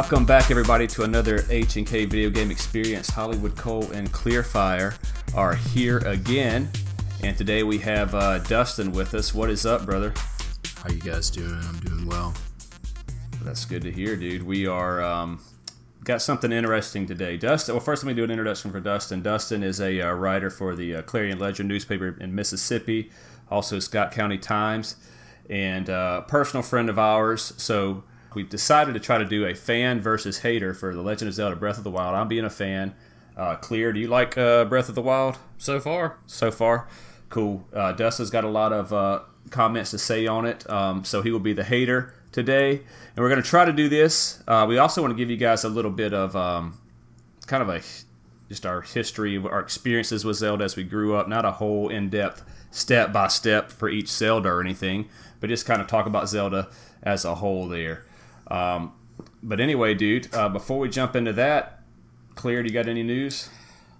Welcome back, everybody, to another H and K video game experience. HolliwoodKole and Kleerfyre are here again, and today we have uh, Dustin with us. What is up, brother? How you guys doing? I'm doing well. That's good to hear, dude. We are um, got something interesting today. Dustin. Well, first let me do an introduction for Dustin. Dustin is a uh, writer for the uh, Clarion Ledger newspaper in Mississippi, also Scott County Times, and uh, personal friend of ours. So we decided to try to do a fan versus hater for The Legend of Zelda: Breath of the Wild. I'm being a fan. Uh, Clear, do you like uh, Breath of the Wild so far? So far, cool. Uh, Dustin's got a lot of uh, comments to say on it, um, so he will be the hater today. And we're going to try to do this. Uh, we also want to give you guys a little bit of um, kind of a just our history, our experiences with Zelda as we grew up. Not a whole in-depth step by step for each Zelda or anything, but just kind of talk about Zelda as a whole there. Um, but anyway, dude, uh, before we jump into that, Clear, do you got any news?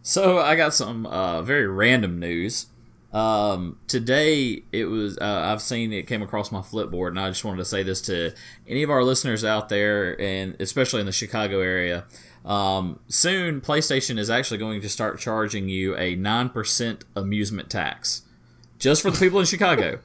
So I got some uh, very random news. Um, today it was uh, I've seen it came across my Flipboard, and I just wanted to say this to any of our listeners out there, and especially in the Chicago area. Um, soon, PlayStation is actually going to start charging you a nine percent amusement tax, just for the people in Chicago.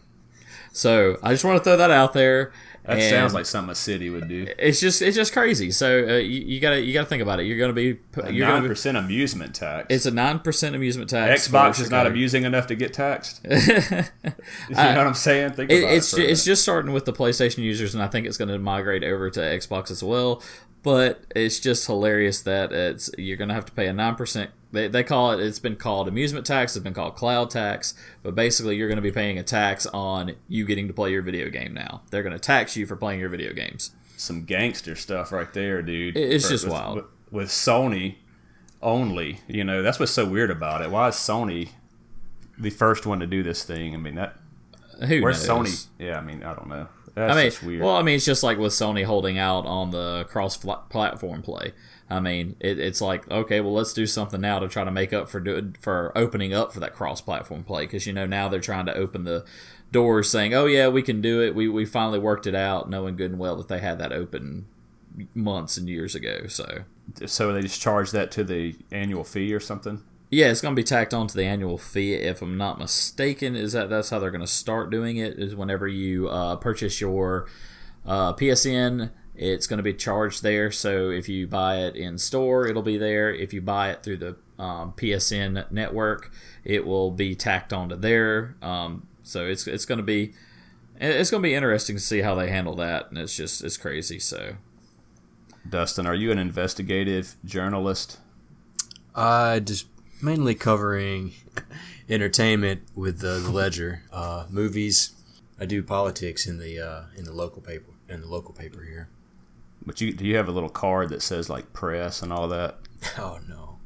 So I just want to throw that out there. That and sounds like something a city would do. It's just it's just crazy. So uh, you, you, gotta you gotta think about it. You're gonna be you're nine percent amusement tax. It's a nine percent amusement tax. Xbox is not amusing enough to get taxed. you know what I'm saying? Think about it, it's it it's just starting with the PlayStation users, and I think it's going to migrate over to Xbox as well. But it's just hilarious that it's you're going to have to pay a nine percent they, they call it it's been called amusement tax it's been called cloud tax but basically you're going to be paying a tax on you getting to play your video game now. They're going to tax you for playing your video games. Some gangster stuff right there dude. It's for, just with, wild. with, with sony only you know that's what's so weird about it. Why is sony the first one to do this thing? I mean that Who where's knows? sony? Yeah i mean i don't know. That's I mean, just weird. well, I mean, it's just like with Sony holding out on the cross-platform play. I mean, it, it's like okay, well, let's do something now to try to make up for do, for opening up for that cross-platform play because you know now they're trying to open the doors, saying, "Oh yeah, we can do it. We we finally worked it out," knowing good and well that they had that open months and years ago. So, so they just charge that to the annual fee or something. Yeah, it's going to be tacked onto the annual fee, if I'm not mistaken. Is that that's how they're going to start doing it? Is whenever you uh, purchase your uh, PSN, it's going to be charged there. So if you buy it in store, it'll be there. If you buy it through the um, PSN network, it will be tacked onto there. Um, so it's it's going to be it's going to be interesting to see how they handle that, and it's just it's crazy. So, Dustin, are you an investigative journalist? I just mainly covering entertainment with the, the Ledger, uh, movies. I do politics in the uh, in the local paper in the local paper here. But you do you have a little card that says like press and all that? Oh no,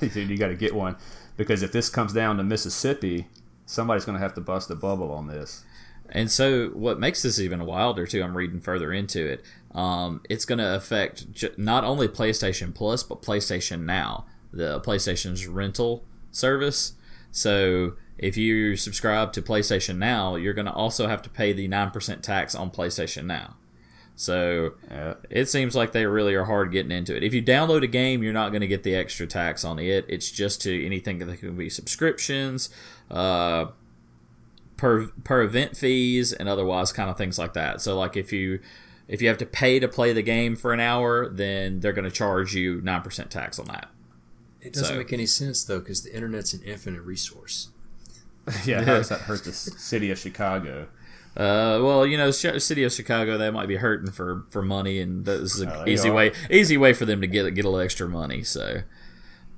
dude, you got to get one because if this comes down to Mississippi, somebody's going to have to bust a bubble on this. And so, what makes this even wilder, too, I'm reading further into it. Um, it's going to affect j- not only PlayStation Plus, but PlayStation Now the PlayStation's rental service. So if you subscribe to PlayStation Now, you're going to also have to pay the 9% tax on PlayStation Now. So yeah. it seems like they really are hard getting into it. If you download a game, you're not going to get the extra tax on it. It's just to anything that can be subscriptions, uh, per per event fees, and otherwise kind of things like that. So like if you if you have to pay to play the game for an hour, then they're going to charge you nine percent tax on that. It doesn't so. make any sense though, because the internet's an infinite resource. yeah, how does that hurt the city of Chicago? Uh, well, you know, city of Chicago, they might be hurting for, for money, and this is an oh, easy are. way easy way for them to get get a little extra money. So,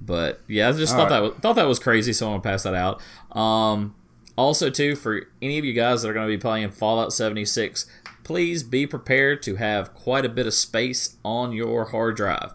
but yeah, I just All thought right. that was, thought that was crazy, so I'm gonna pass that out. Um, also, too, for any of you guys that are going to be playing Fallout 76, please be prepared to have quite a bit of space on your hard drive.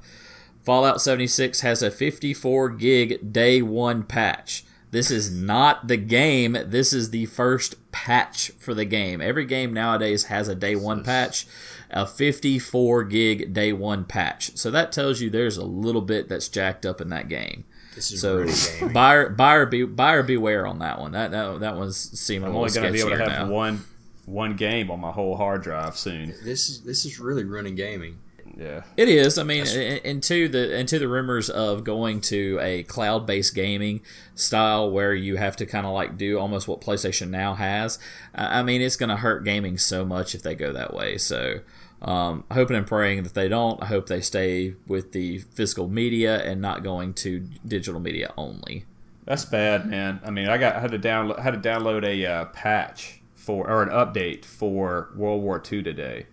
Fallout 76 has a 54 gig day one patch. This is not the game. This is the first patch for the game. Every game nowadays has a day one patch, a 54 gig day one patch. So that tells you there's a little bit that's jacked up in that game. This is so really buyer, buyer, be, buyer beware on that one. That that, that one's seeming I'm only going to be able to have now. one one game on my whole hard drive soon. This is this is really running gaming yeah, it is. I mean, into the into the rumors of going to a cloud based gaming style where you have to kind of like do almost what PlayStation now has. I mean, it's going to hurt gaming so much if they go that way. So. Um, hoping and praying that they don't. I hope they stay with the physical media and not going to digital media only. That's bad, man. I mean, I got I had to download had to download a uh, patch for or an update for World War II today,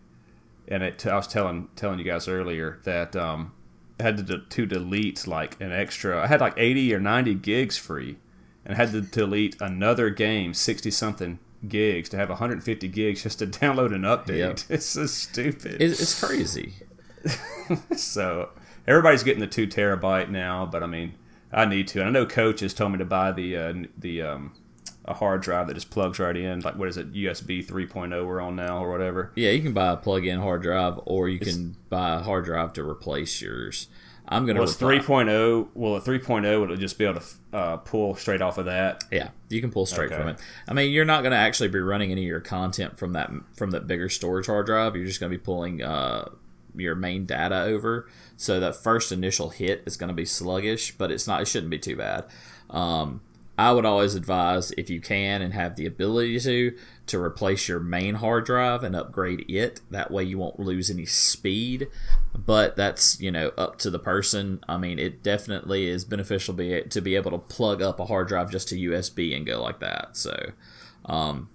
and it, I was telling telling you guys earlier that um, I had to, to delete like an extra. I had like eighty or ninety gigs free, and I had to delete another game, sixty something gigs to have 150 gigs just to download an update. Yep. It's so stupid. It's, it's crazy. so everybody's getting the two terabyte now, but I mean, I need to. And I know Coach has told me to buy the uh, the um, a hard drive that just plugs right in. Like what is it, USB 3.0 we're on now or whatever. Yeah, you can buy a plug-in hard drive, or you it's, can buy a hard drive to replace yours. I'm gonna. Well, it's 3.0. Well, a 3.0 it'll just be able to uh, pull straight off of that. Yeah, you can pull straight okay. from it. I mean, you're not gonna actually be running any of your content from that from that bigger storage hard drive. You're just gonna be pulling uh, your main data over. So that first initial hit is gonna be sluggish, but it's not. It shouldn't be too bad. Um, I would always advise if you can and have the ability to to replace your main hard drive and upgrade it. That way you won't lose any speed. But that's you know up to the person. I mean, it definitely is beneficial be, to be able to plug up a hard drive just to USB and go like that. So. Um,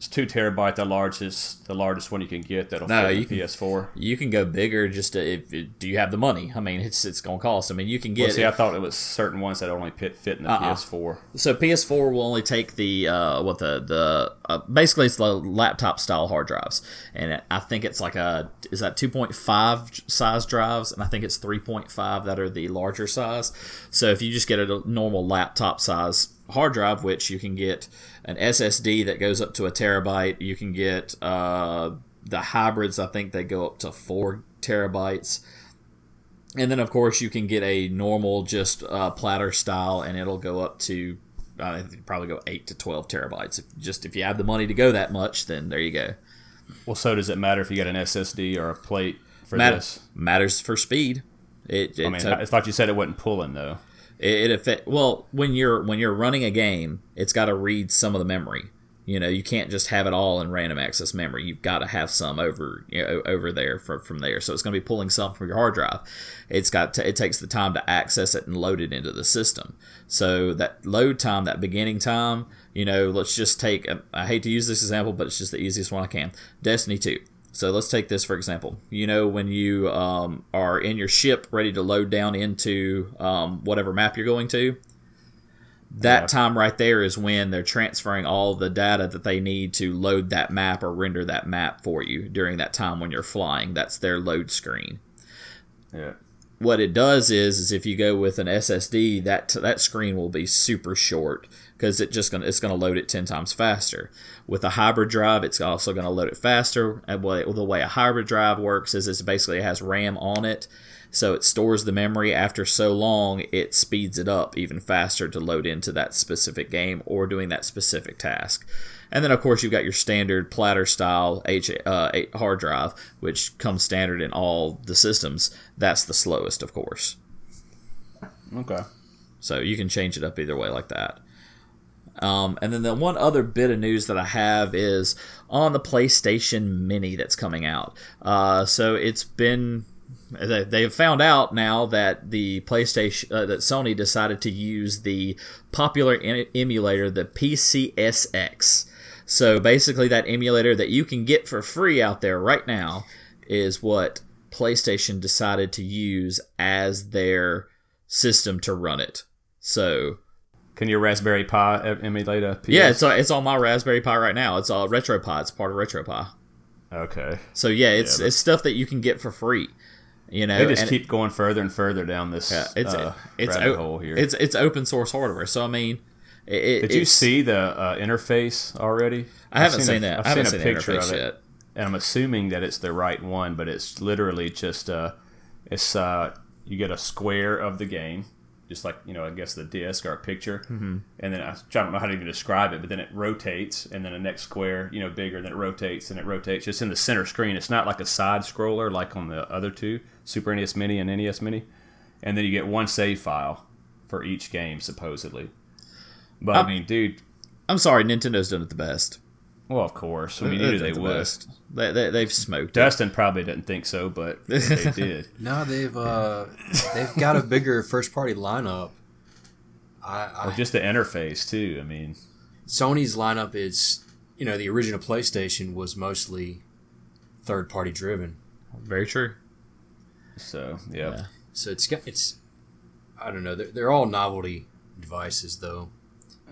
it's two terabyte, the largest, the largest one you can get that'll no, fit you can, PS4. You can go bigger. Just to, if do you have the money? I mean, it's it's gonna cost. I mean, you can get. Well, see, it, I thought it was certain ones that only fit fit in the uh-uh. PS4. So PS4 will only take the uh, what the the uh, basically it's the laptop style hard drives, and I think it's like a is that 2.5 size drives, and I think it's 3.5 that are the larger size. So if you just get a normal laptop size hard drive, which you can get an SSD that goes up to a terabyte. You can get uh, the hybrids. I think they go up to four terabytes. And then, of course, you can get a normal, just uh, platter style, and it'll go up to I think probably go eight to twelve terabytes. If, just if you have the money to go that much, then there you go. Well, so does it matter if you get an SSD or a plate for Matter, this? Matters for speed. It, it I mean, I thought you said it wasn't pulling though. It, it affect, well when you're when you're running a game, it's got to read some of the memory. You know, you can't just have it all in random access memory. You've got to have some over you know, over there from, from there. So it's going to be pulling some from your hard drive. It's got to, it takes the time to access it and load it into the system. So that load time, that beginning time, you know, let's just take. Um, I hate to use this example, but it's just the easiest one I can. Destiny two. So let's take this for example. You know, when you um, are in your ship ready to load down into um, whatever map you're going to, that yeah. time right there is when they're transferring all the data that they need to load that map or render that map for you during that time when you're flying. That's their load screen. Yeah. What it does is, is if you go with an SSD, that that screen will be super short because it just gonna it's gonna load it ten times faster. With a hybrid drive, it's also gonna load it faster. And the way a hybrid drive works is it's basically it has RAM on it, so it stores the memory. After so long, it speeds it up even faster to load into that specific game or doing that specific task. And then, of course, you've got your standard platter style H, uh, hard drive, which comes standard in all the systems. That's the slowest, of course. Okay. So you can change it up either way, like that. Um, and then the one other bit of news that I have is on the PlayStation Mini that's coming out. Uh, so it's been they have found out now that the PlayStation uh, that Sony decided to use the popular in- emulator, the PCSX. So basically, that emulator that you can get for free out there right now is what PlayStation decided to use as their system to run it. So can your Raspberry Pi emulate a PS? Yeah, it's uh, it's on my Raspberry Pi right now. It's all RetroPie. It's part of RetroPie. Okay. So yeah, it's yeah, it's stuff that you can get for free. You know, they just keep going further and further down this yeah, it's uh, it's rabbit hole here. It's it's open source hardware. So I mean, it, did you see the uh, interface already? I haven't seen, seen, that. I've I haven't seen, seen a picture of it, yet. and I'm assuming that it's the right one, but it's literally just uh, it's uh, you get a square of the game just like you know, I guess the disc or a picture, mm-hmm. and then I, don't know how to even describe it, but then it rotates, and then the next square, you know, bigger, and then it rotates, and it rotates just in the center screen. It's not like a side scroller like on the other two Super NES Mini and NES Mini, and then you get one save file for each game supposedly. But I mean, dude, I'm sorry, Nintendo's done it the best. Well, of course. I mean, you knew they the would. best. They, they, they've smoked. it. Dustin probably didn't think so, but they did. No, they've uh, they've got a bigger first party lineup. I, Or just the interface too. I mean, Sony's lineup is you know the original PlayStation was mostly third party driven, Very true. so yeah. Yeah. so it's got it's I don't know they're, they're all novelty devices though.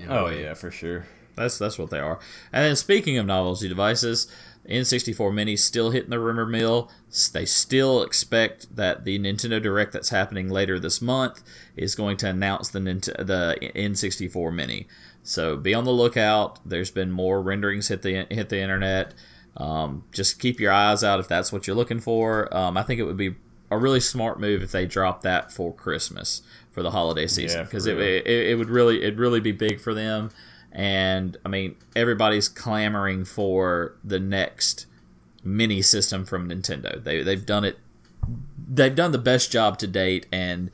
Oh way. yeah, for sure. That's that's what they are. And then speaking of novelty devices, N64 Mini still hitting the rumor mill. They still expect that the Nintendo Direct that's happening later this month is going to announce the the N64 Mini. So be on the lookout. There's been more renderings hit the hit the internet. Um, just keep your eyes out if that's what you're looking for. Um, I think it would be a really smart move if they drop that for Christmas for the holiday season Yeah, because it, it, it would really it'd really be big for them. And I mean, everybody's clamoring for the next mini system from Nintendo. They they've done it. They've done the best job to date, and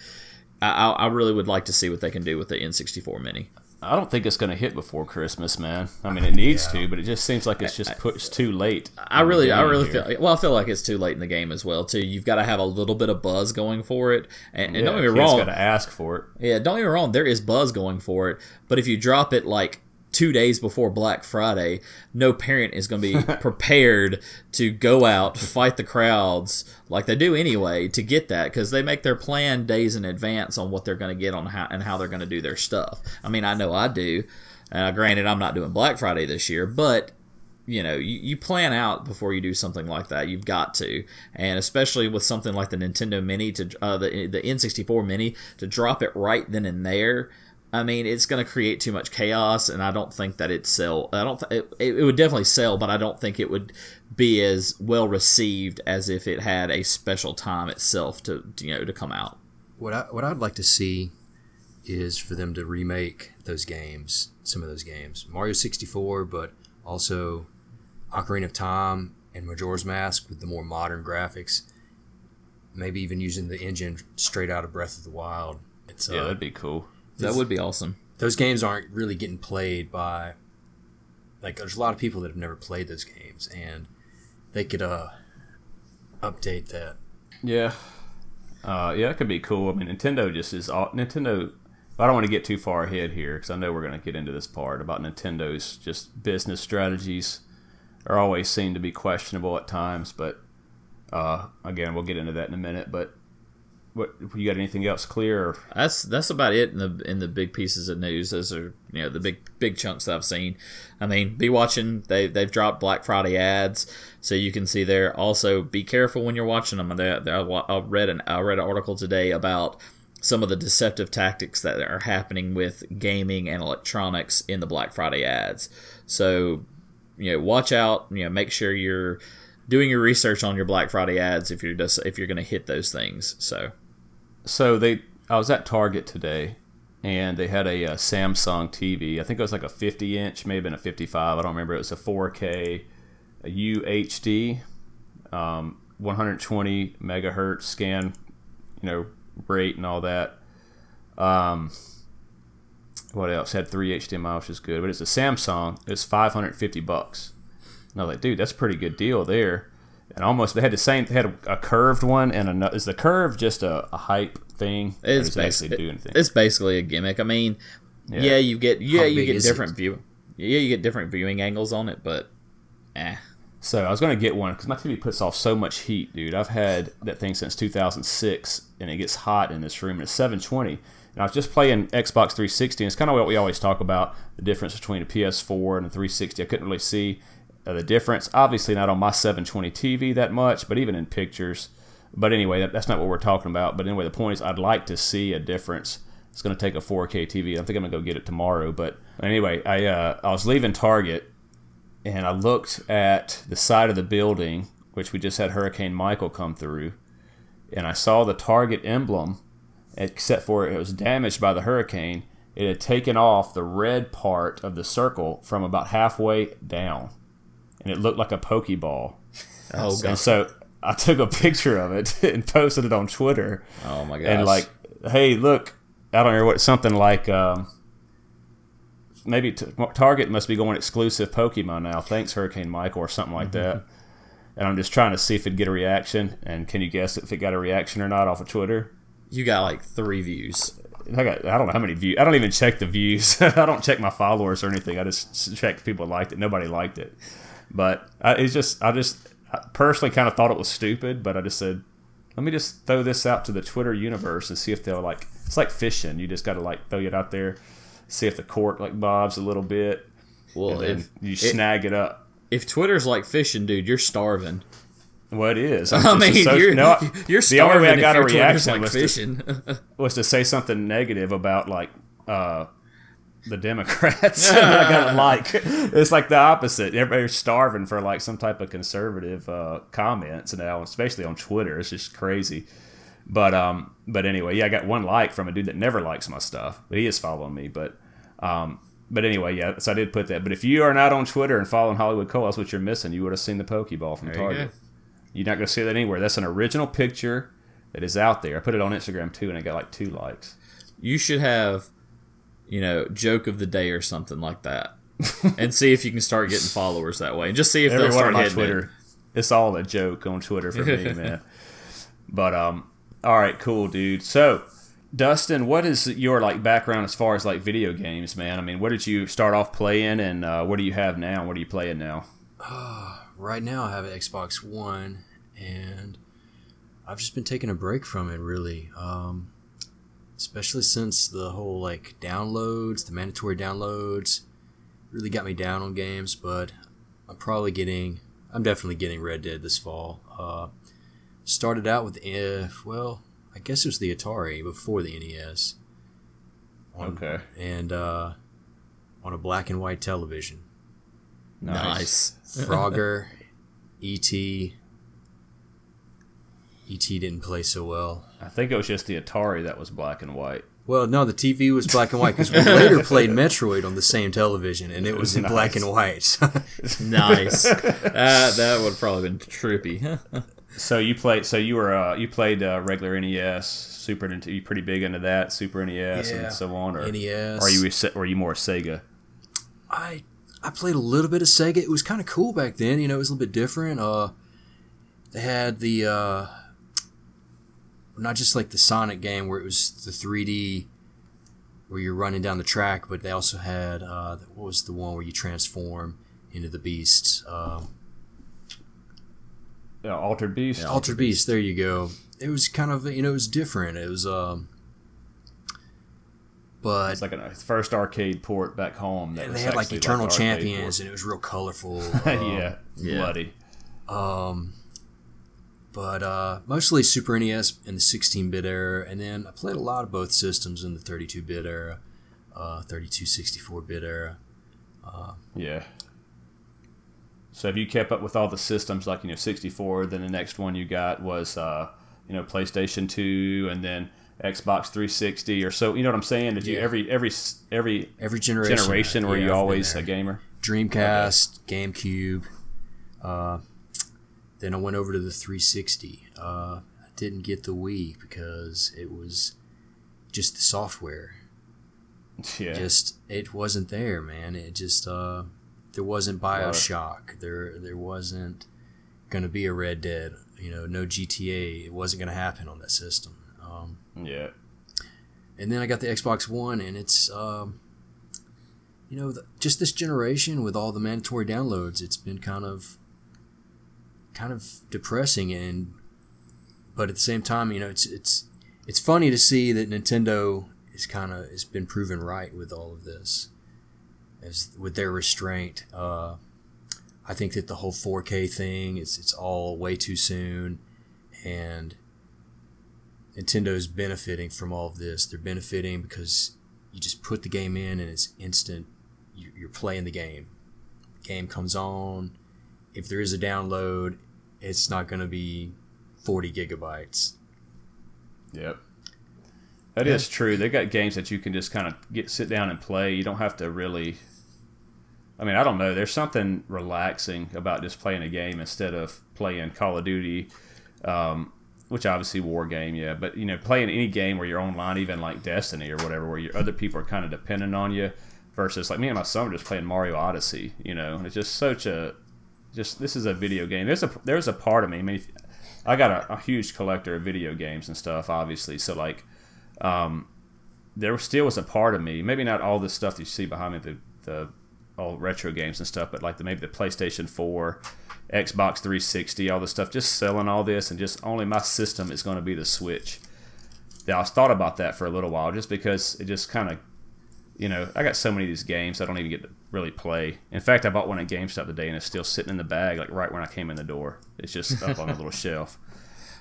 I, I really would like to see what they can do with the N64 Mini. I don't think it's going to hit before Christmas, man. I mean, it needs to, but it just seems like it's just pushed too late. I really, I really game feel well. I feel like it's too late in the game as well. Too, you've got to have a little bit of buzz going for it. And, and Yeah, don't get me wrong, got to ask for it. Yeah, don't get me wrong. There is buzz going for it, but if you drop it like two days before Black Friday, no parent is going to be prepared to go out fight the crowds like they do anyway to get that because they make their plan days in advance on what they're going to get on how and how they're going to do their stuff. I mean, I know I do. Uh, granted, I'm not doing Black Friday this year, but you know you, you plan out before you do something like that you've got to and especially with something like the nintendo mini to uh, the, the n64 mini to drop it right then and there i mean it's going to create too much chaos and i don't think that it sell i don't th- it, it would definitely sell but i don't think it would be as well received as if it had a special time itself to you know to come out What I what I'd like to see is for them to remake those games, some of those games, Mario sixty four, but also Ocarina of Time and Majora's Mask with the more modern graphics. Maybe even using the engine straight out of Breath of the Wild. It's Yeah, uh, that'd be cool. That would be awesome those games aren't really getting played by like there's a lot of people that have never played those games and they could uh update that Yeah. Uh, yeah, it could be cool. I mean, Nintendo just is all, Nintendo. I don't want to get too far ahead here because I know we're going to get into this part about Nintendo's just business strategies are always seem to be questionable at times. But uh, again, we'll get into that in a minute. But what you got anything else clear? That's that's about it in the in the big pieces of news. Those are you know the big big chunks that I've seen. I mean, be watching. They they've dropped Black Friday ads, so you can see there. Also, be careful when you're watching them. They, I read an I read an article today about some of the deceptive tactics that are happening with gaming and electronics in the Black Friday ads. So you know, watch out. You know, make sure you're doing your research on your Black Friday ads if you're just if you're going to hit those things. So. So they, I was at Target today, and they had a, uh Samsung TV. I think it was like a 50 inch, maybe been a 55. I don't remember. It was a 4K, a UHD, um, 120 megahertz scan, you know, rate and all that. Um, what else? Had three HDMI, which is good. But it's a Samsung. It's 550 bucks. And I was like, dude, that's a pretty good deal there. And almost they had the same. They had a, a curved one and a. Is the curve just a, a hype thing? Or It's does it basically do anything? It's basically a gimmick. I mean, yeah, you get yeah How you get different it? view. Yeah, you get different viewing angles on it, but eh. So I was gonna get one because my TV puts off so much heat, dude. I've had that thing since 2006, and it gets hot in this room. And it's 720, and I was just playing Xbox 360, and it's kind of what we always talk about the difference between a PS4 and a 360. I couldn't really see the difference. Obviously, not on my 720 TV that much, but even in pictures. But anyway, that, that's not what we're talking about. But anyway, the point is, I'd like to see a difference. It's going to take a 4K TV. I think I'm going to go get it tomorrow. But anyway, I uh, I was leaving Target and I looked at the side of the building, which we just had Hurricane Michael come through, and I saw the Target emblem except for it was damaged by the hurricane. It had taken off the red part of the circle from about halfway down, and it looked like a pokeball. Oh And so I took a picture of it and posted it on Twitter. Oh my gosh. And like, hey, look, I don't know what something like um, maybe t- Target must be going exclusive Pokemon now. Thanks, Hurricane Michael, or something like Mm-hmm. that. And I'm just trying to see if it'd get a reaction. And can you guess if it got a reaction or not off of Twitter? you got like three views. I got I don't know how many views. I don't even check the views. I don't check my followers or anything. I just check if people liked it. Nobody liked it. But I, it's just I just I personally kind of thought it was stupid. But I just said, let me just throw this out to the Twitter universe and see if they'll like. It's like fishing. You just got to like throw it out there, see if the cork like bobs a little bit, Well, if you it- snag it up. if Twitter's like fishing, dude, you're starving. Well, it is. I I'm just mean, associ- you're no, you're the only way I got a reaction like was to, was to say something negative about like uh, the Democrats. I got a like it's like the opposite. Everybody's starving for like some type of conservative uh, comments now, especially on Twitter. It's just crazy. But um, but anyway, yeah, I got one like from a dude that never likes my stuff, but he is following me. But um, but anyway, yeah, so I did put that. But if you are not on Twitter and following HolliwoodKole, that's what you're missing. You would have seen the Pokeball from There you. Target. You're not going to see that anywhere. That's an original picture that is out there. I put it on Instagram too, and I got like two likes. you should have, you know, joke of the day or something like that, and see if you can start getting followers that way, and just see if they'll Everyone start on my hitting Twitter, It. it's all a joke on Twitter for me, man. But um, all right, cool, dude. So, Dustin, what is your like background as far as like video games, man? I mean, what did you start off playing, and uh, what do you have now? What are you playing now? Right now, I have an Xbox One, and I've just been taking a break from it, really. Um, especially since the whole like downloads, the mandatory downloads, really got me down on games. But I'm probably getting, I'm definitely getting Red Dead this fall. Uh, started out with, uh, well, I guess it was the Atari before the NES. On- Okay, And uh, on a black and white television. Nice. Frogger, E.T. E.T. didn't play so well. I think it was just the Atari that was black and white. Well, no, the TV was black and white because we later played Metroid on the same television, and it was in Nice. black and white. nice. That that would have probably been trippy. So you played. So you were uh, you played uh, regular NES, Super Nintendo. You pretty big into that Super NES Yeah. and so on, or NES. Or are you or are you more Sega? I I played a little bit of Sega. It was kind of cool back then. You know, it was a little bit different. Uh, they had the uh, not just like the Sonic game where it was the 3D where you're running down the track, but they also had uh, what was the one where you transform into the beasts? Um, Yeah, Altered Beast. Altered Beast. There you go. It was kind of you know it was different. It was um, but It's like a first arcade port back home. That and they had like Eternal arcade Champions, and it was real colorful. Um, yeah, Yeah. bloody. Um, but uh, mostly Super NES in the 16-bit era, and then I played a lot of both systems in the 32-bit era, uh, 32, 64-bit era. Yeah. So have you kept up with all the systems like you know 64? Then the next one you got was uh, you know PlayStation 2, and then Xbox 360, or so. You know what I'm saying? Did you every every every Every generation, generation were yeah, you always a gamer? Dreamcast, GameCube. Then I went over to the 360. Uh, I didn't get the Wii because it was just the software. Yeah. just it wasn't there, man. It just uh, there wasn't Bioshock. There there wasn't gonna be a Red Dead. You know, no GTA. It wasn't gonna happen on that system. Um, yeah. and then I got the Xbox One, and it's um, you know just this generation with all the mandatory downloads. It's been kind of kind of depressing, and but at the same time, you know, it's it's it's funny to see that Nintendo is kind of has been proven right with all of this, as with their restraint. Uh, I think that the whole 4K thing is it's all way too soon, and Nintendo's benefiting from all of this. They're benefiting because you just put the game in and it's instant. You're playing the game. Game comes on. If there is a download, it's not going to be 40 gigabytes. Yep. That is true. They got games that you can just kind of get sit down and play. You don't have to really. I mean, I don't know. There's something relaxing about just playing a game instead of playing Call of Duty, um, which obviously war game, yeah. But you know, playing any game where you're online, even like Destiny or whatever, where your other people are kind of dependent on you, versus like me and my son are just playing Mario Odyssey. You know, it's just such a, just this is a video game. There's a there's a part of me. I mean, I got a, a huge collector of video games and stuff, obviously. So like um, there still was a part of me, maybe not all the stuff that you see behind me, the, the all retro games and stuff, but like the, maybe the PlayStation 4, Xbox 360, all the stuff, just selling all this and just only my system is going to be the Switch. Yeah, I thought about that for a little while just because it just kind of, you know, I got so many of these games I don't even get to really play. In fact, I bought one at GameStop today and it's still sitting in the bag, like right when I came in the door. It's just up on a little shelf.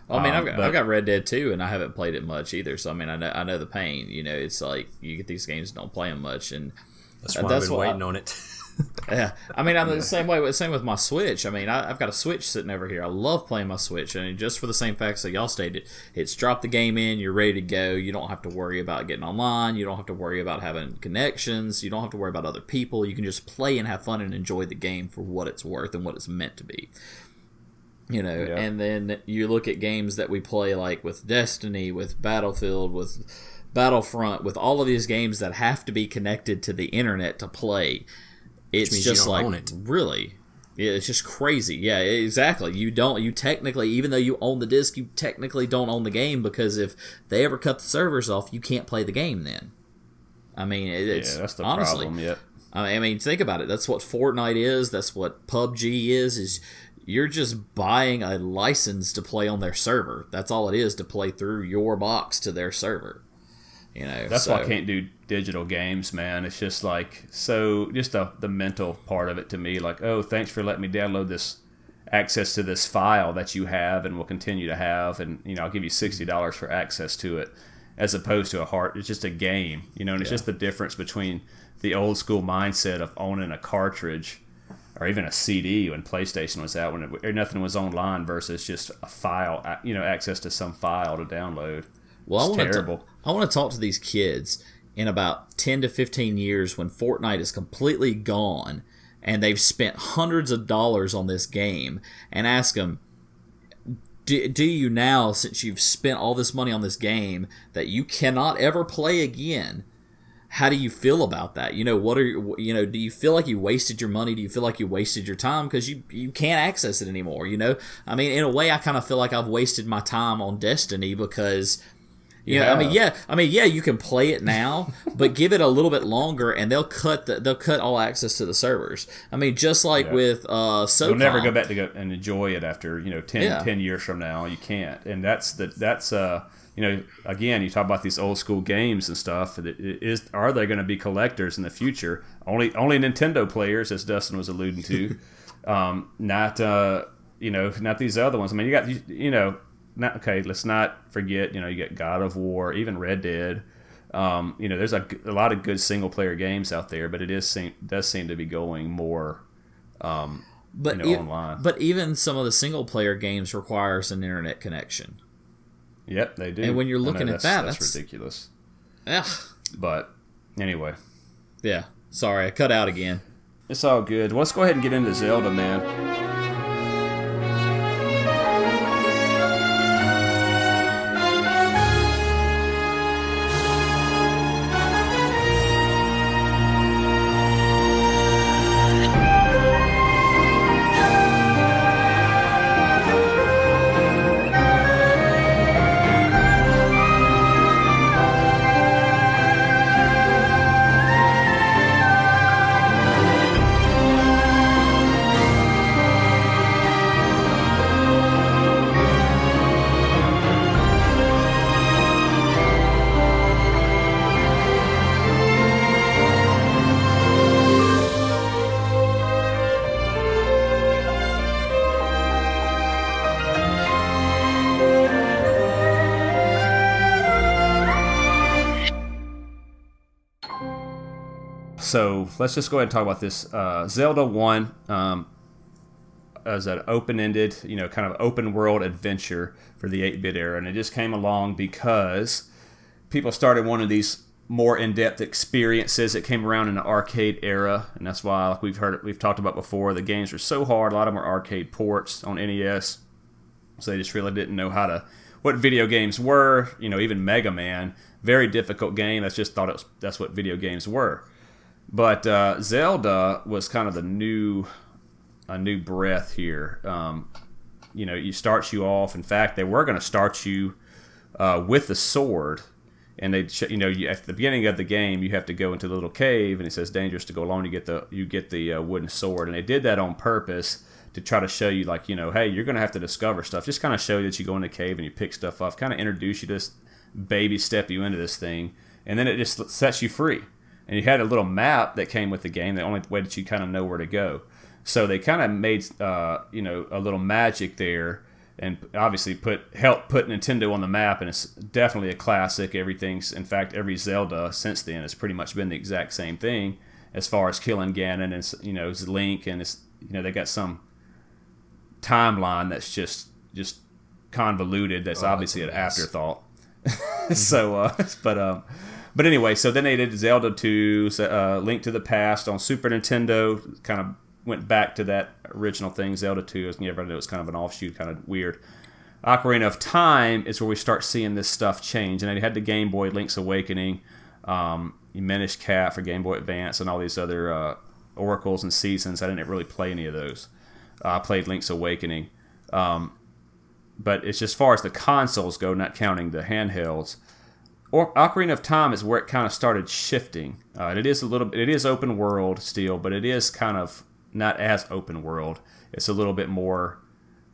Well, I mean, um, I've, got, but, I've got Red Dead 2, and I haven't played it much either. So I mean, I know, I know the pain. You know, it's like you get these games, don't play them much, and that's why that's I've been waiting I, on it. Yeah, I mean, I'm the same way. Same with my Switch. I mean, I, have got a Switch sitting over here. I love playing my Switch, and just for the same facts that y'all stated, it's drop the game in, you're ready to go. You don't have to worry about getting online. You don't have to worry about having connections. You don't have to worry about other people. You can just play and have fun and enjoy the game for what it's worth and what it's meant to be you know yeah. and then you look at games that we play like with destiny with battlefield with battlefront with all of these games that have to be connected to the internet to play it's just like it. really yeah, it's just crazy. Yeah, exactly. You don't. You technically, even though you own the disc, you technically don't own the game because if they ever cut the servers off, you can't play the game. Then, I mean, it's yeah, that's the honestly, problem. Yeah. I mean, think about it. That's what Fortnite is. That's what PUBG is. Is you're just buying a license to play on their server. That's all it is to play through your box to their server. You know, that's so. why I can't do digital games, man. It's just like so, just the the mental part of it to me. Like, oh, thanks for letting me download this access to this file that you have and will continue to have, and you know, I'll give you sixty dollars for access to it, as opposed to a heart. It's just a game, you know, and it's yeah. just the difference between the old school mindset of owning a cartridge or even a CD when PlayStation was out, when it, nothing was online versus just a file, you know, access to some file to download. Well, it's I terrible. To, I want to talk to these kids in about 10 to 15 years when Fortnite is completely gone and they've spent hundreds of dollars on this game and ask them, do, do you now, since you've spent all this money on this game that you cannot ever play again, how do you feel about that? You know, what are you know? Do you feel like you wasted your money? Do you feel like you wasted your time because you you can't access it anymore? You know, I mean, in a way, I kind of feel like I've wasted my time on Destiny because. You yeah. know, I mean, yeah, I mean, yeah, you can play it now, but give it a little bit longer, and they'll cut the, they'll cut all access to the servers. I mean, just like yeah. with uh, you'll never go back to go and enjoy it after you know 10, yeah. 10 years from now. You can't, and that's the that's uh you know, again, you talk about these old school games and stuff. Is are they going to be collectors in the future? Only only Nintendo players, as Dustin was alluding to, um, not uh, you know, not these other ones. I mean, you got you, you know, not okay. Let's not forget, you know, you get God of War, even Red Dead. Um, you know, there's a, a lot of good single player games out there, but it is seem, does seem to be going more. Um, but you know, e- online. But even some of the single player games requires an internet connection. Yep, they do. And when you're looking at that, that's, that's ridiculous. Yeah. But anyway. Yeah. Sorry, I cut out again. It's all good. Let's go ahead and get into Zelda, man. So let's just go ahead and talk about this. Uh, Zelda 1 um, as an open ended, you know, kind of open world adventure for the 8 bit era. And it just came along because people started wanting these more in-depth experiences that came around in the arcade era, and that's why, like we've heard, we've talked about before, the games were so hard. A lot of them are arcade ports on NES, so they just really didn't know how to what video games were. You know, even Mega Man, very difficult game. That's just thought it was that's what video games were. But uh, Zelda was kind of the new a new breath here. Um, you know, you starts you off. In fact, they were going to start you uh, with the sword. And they you know you, at the beginning of the game you have to go into the little cave and it says dangerous to go alone. You get the you get the uh, wooden sword. And they did that on purpose to try to show you like you know hey you're gonna have to discover stuff. Just kind of show you that you go in the cave and you pick stuff up. Kind of introduce you to this baby step you into this thing. And then it just sets you free and you had a little map that came with the game the only way that you kind of know where to go so they kind of made uh, you know a little magic there and obviously put help put Nintendo on the map, and it's definitely a classic. Everything's in fact every Zelda since then has pretty much been the exact same thing as far as killing Ganon and you know Link, and it's you know they got some timeline that's just just convoluted. That's oh, obviously an afterthought. so, uh, but um, but anyway, so then they did Zelda 2, uh, Link to the Past on Super Nintendo, kind of went back to that original thing, Zelda 2, as everybody knows, it was kind of an offshoot, kind of weird. Ocarina of Time is where we start seeing this stuff change. And they had the Game Boy Link's Awakening, um, Minish Cap for Game Boy Advance, and all these other uh, Oracles and Seasons. I didn't really play any of those. Uh, I played Link's Awakening. Um, but it's just as far as the consoles go, not counting the handhelds. Or Ocarina of Time is where it kind of started shifting. Uh, it is a little, it is open world still, but it is kind of not as open world. It's a little bit more.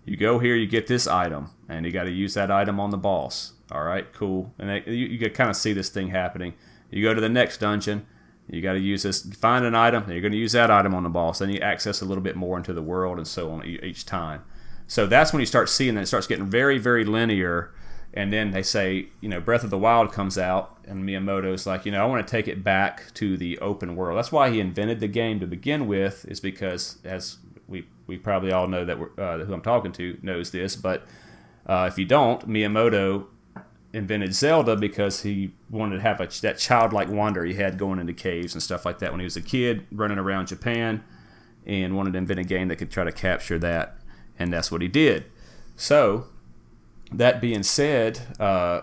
You go here, you get this item, and you got to use that item on the boss. All right, cool. And you, you can kind of see this thing happening. You go to the next dungeon, you got to use this. Find an item, you're going to use that item on the boss. Then you access a little bit more into the world, and so on each time. So that's when you start seeing that it starts getting very, very linear and then they say, you know, Breath of the Wild comes out, and Miyamoto's like, you know, I want to take it back to the open world. That's why he invented the game to begin with, is because, as we we probably all know that uh, who I'm talking to knows this, but uh, if you don't, Miyamoto invented Zelda because he wanted to have a, that childlike wonder he had going into caves and stuff like that when he was a kid, running around Japan, and wanted to invent a game that could try to capture that, and that's what he did. So that being said, uh,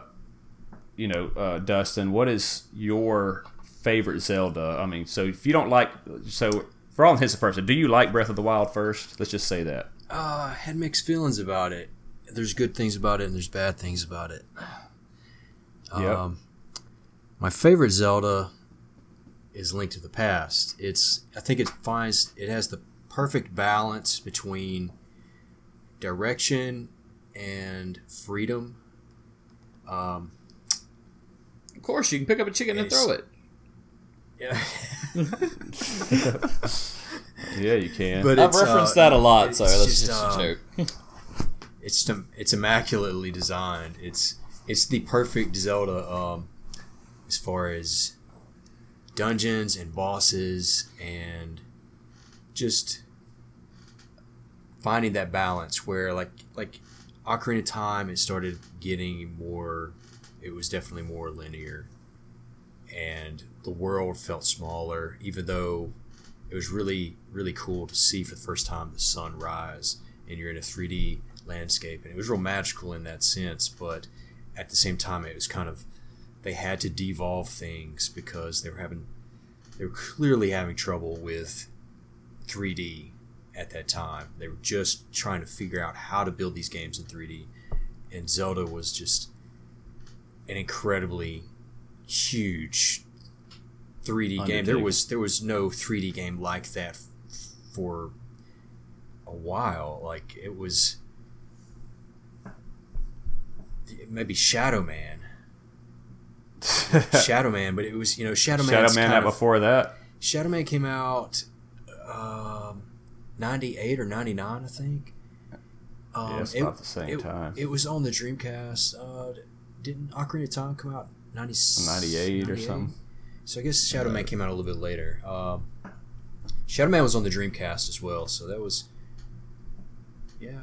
you know, uh, Dustin, what is your favorite Zelda? I mean, so if you don't like, so for all intents and purposes, do you like Breath of the Wild first? Let's just say that. Uh, I had mixed feelings about it. There's good things about it, and there's bad things about it. Yep. Um, my favorite Zelda is Link to the Past. It's I think it finds it has the perfect balance between direction and freedom. Um, of course, you can pick up a chicken and throw it. Yeah. yeah, you can. But I've referenced uh, that a lot, so that's just, just um, a joke. it's it's immaculately designed. It's it's the perfect Zelda um, as far as dungeons and bosses and just finding that balance where like like Ocarina of Time, it started getting more. It was definitely more linear, and the world felt smaller. Even though it was really, really cool to see for the first time the sun rise, and you're in a 3D landscape, and it was real magical in that sense. But at the same time, it was kind of they had to devolve things because they were having they were clearly having trouble with 3D at that time. They were just trying to figure out how to build these games in 3D, and Zelda was just an incredibly huge 3D game. There was there was no 3D game like that for a while. Like it was maybe Shadow Man. Shadow Man, but it was you know Shadow Man. Shadow Man had before that. Shadow Man came out. Um, 98 or 99, I think. Um, yeah, it's it, about the same it, time. It was on the Dreamcast. Uh, didn't Ocarina of Time come out 90, 98, 98, or something? So I guess Shadow Man came out a little bit later. Um, Shadow Man was on the Dreamcast as well, so that was yeah.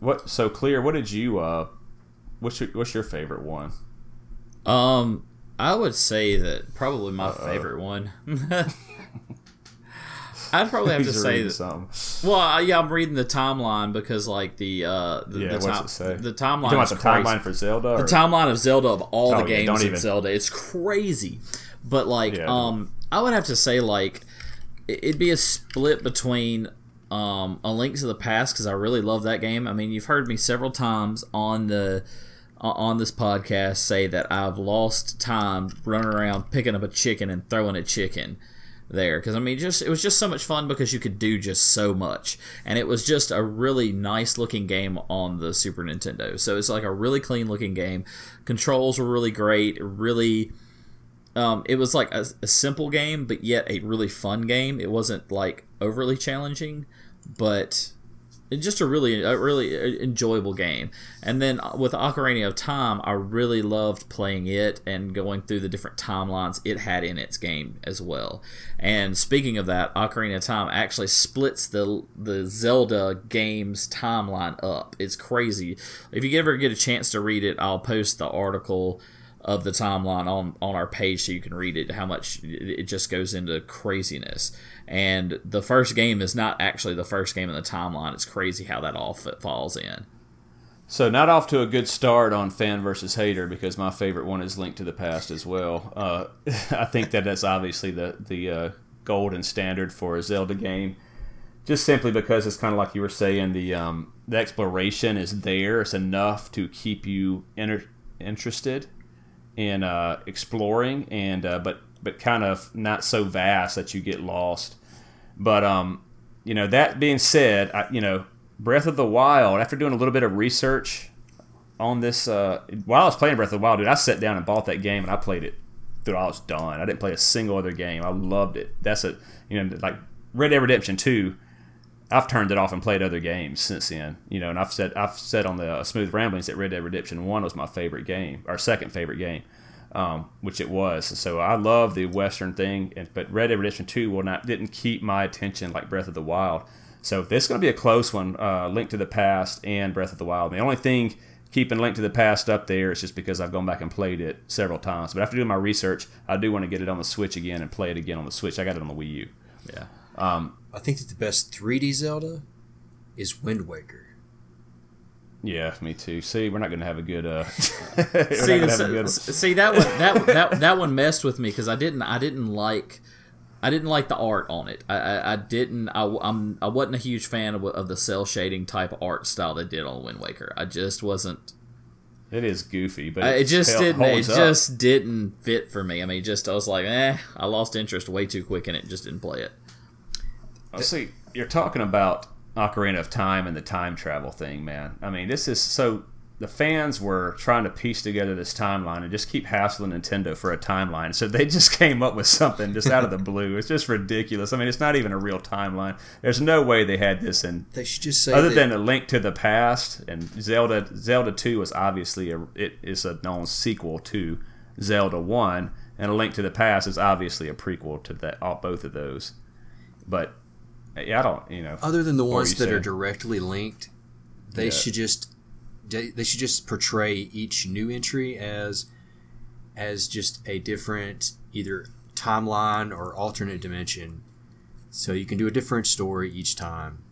What so clear? What did you uh? What's your what's your favorite one? Um, I would say that probably my Uh-oh. favorite one. I'd probably have to say that. Something. Well, yeah, I'm reading the timeline because like the uh, the, yeah, the, what's it say? the timeline. You the timeline for Zelda? Or? The timeline of Zelda of all oh, the games yeah, in Zelda. It's crazy, but like, yeah, um, I would have to say like it'd be a split between um, a Link to the Past because I really love that game. I mean, you've heard me several times on the on this podcast say that I've lost time running around picking up a chicken and throwing a chicken there because I mean just it was just so much fun because you could do just so much. And it was just a really nice looking game on the Super Nintendo. So it's like a really clean looking game. Controls were really great. Really um, it was like a, a simple game but yet a really fun game. It wasn't like overly challenging but it's just a really a really enjoyable game. And then uh, with Ocarina of Time, I really loved playing it and going through the different timelines it had in its game as well. And speaking of that, Ocarina of Time actually splits the the Zelda game's timeline up. It's crazy. If you ever get a chance to read it, I'll post the article of the timeline on on our page so you can read it how much it just goes into craziness and the first game is not actually the first game in the timeline. It's crazy how that all falls in. So not off to a good start on fan versus hater because my favorite one is Link to the Past as well. Uh, I think that that's obviously the the uh, golden standard for a Zelda game, just simply because it's kind of like you were saying the um, the exploration is there. It's enough to keep you inter- interested in uh, exploring, and uh, but but kind of not so vast that you get lost. But um, you know, that being said, I, you know, Breath of the Wild. After doing a little bit of research on this, uh, while I was playing Breath of the Wild, dude, I sat down and bought that game and I played it through I was done. I didn't play a single other game. I loved it. That's a you know like Red Dead Redemption Two. I've turned it off and played other games since then. You know, and I've said I've said on the uh, Smooth Ramblings that Red Dead Redemption One was my favorite game, our second favorite game um, which it was. So I love the Western thing, and, but Red Dead Redemption 2 will not didn't keep my attention like Breath of the Wild. So this is going to be a close one, uh, Link to the Past and Breath of the Wild. The only thing keeping Link to the Past up there is just because I've gone back and played it several times. But after doing my research, I do want to get it on the Switch again and play it again on the Switch. I got it on the Wii U. Yeah. Um, I think that the best 3D Zelda is Wind Waker. Yeah, me too. See, we're not going to have a good. Uh, see, good... see that one that that that one messed with me because I didn't I didn't like I didn't like the art on it. I I, I didn't I I'm I wasn't a huge fan of, of the cel shading type art style they did on Wind Waker. I just wasn't. It is goofy, but it just didn't. It up. just didn't fit for me. I mean, just I was like, eh, I lost interest way too quick in it. Just didn't play it. I see. You're talking about Ocarina of Time and the time travel thing, man. I mean, this is so. The fans were trying to piece together this timeline and just keep hassling Nintendo for a timeline. So they just came up with something just out of the blue. It's just ridiculous. I mean, it's not even a real timeline. There's no way they had this in. They should just say other that, than a link to the past and Zelda. Zelda Two was obviously a it is a known sequel to Zelda One, and a link to the past is obviously a prequel to that all, both of those. But I don't, you know. Other than the ones that are directly linked, they yeah. should just they should just portray each new entry as as just a different either timeline or alternate dimension, so you can do a different story each time.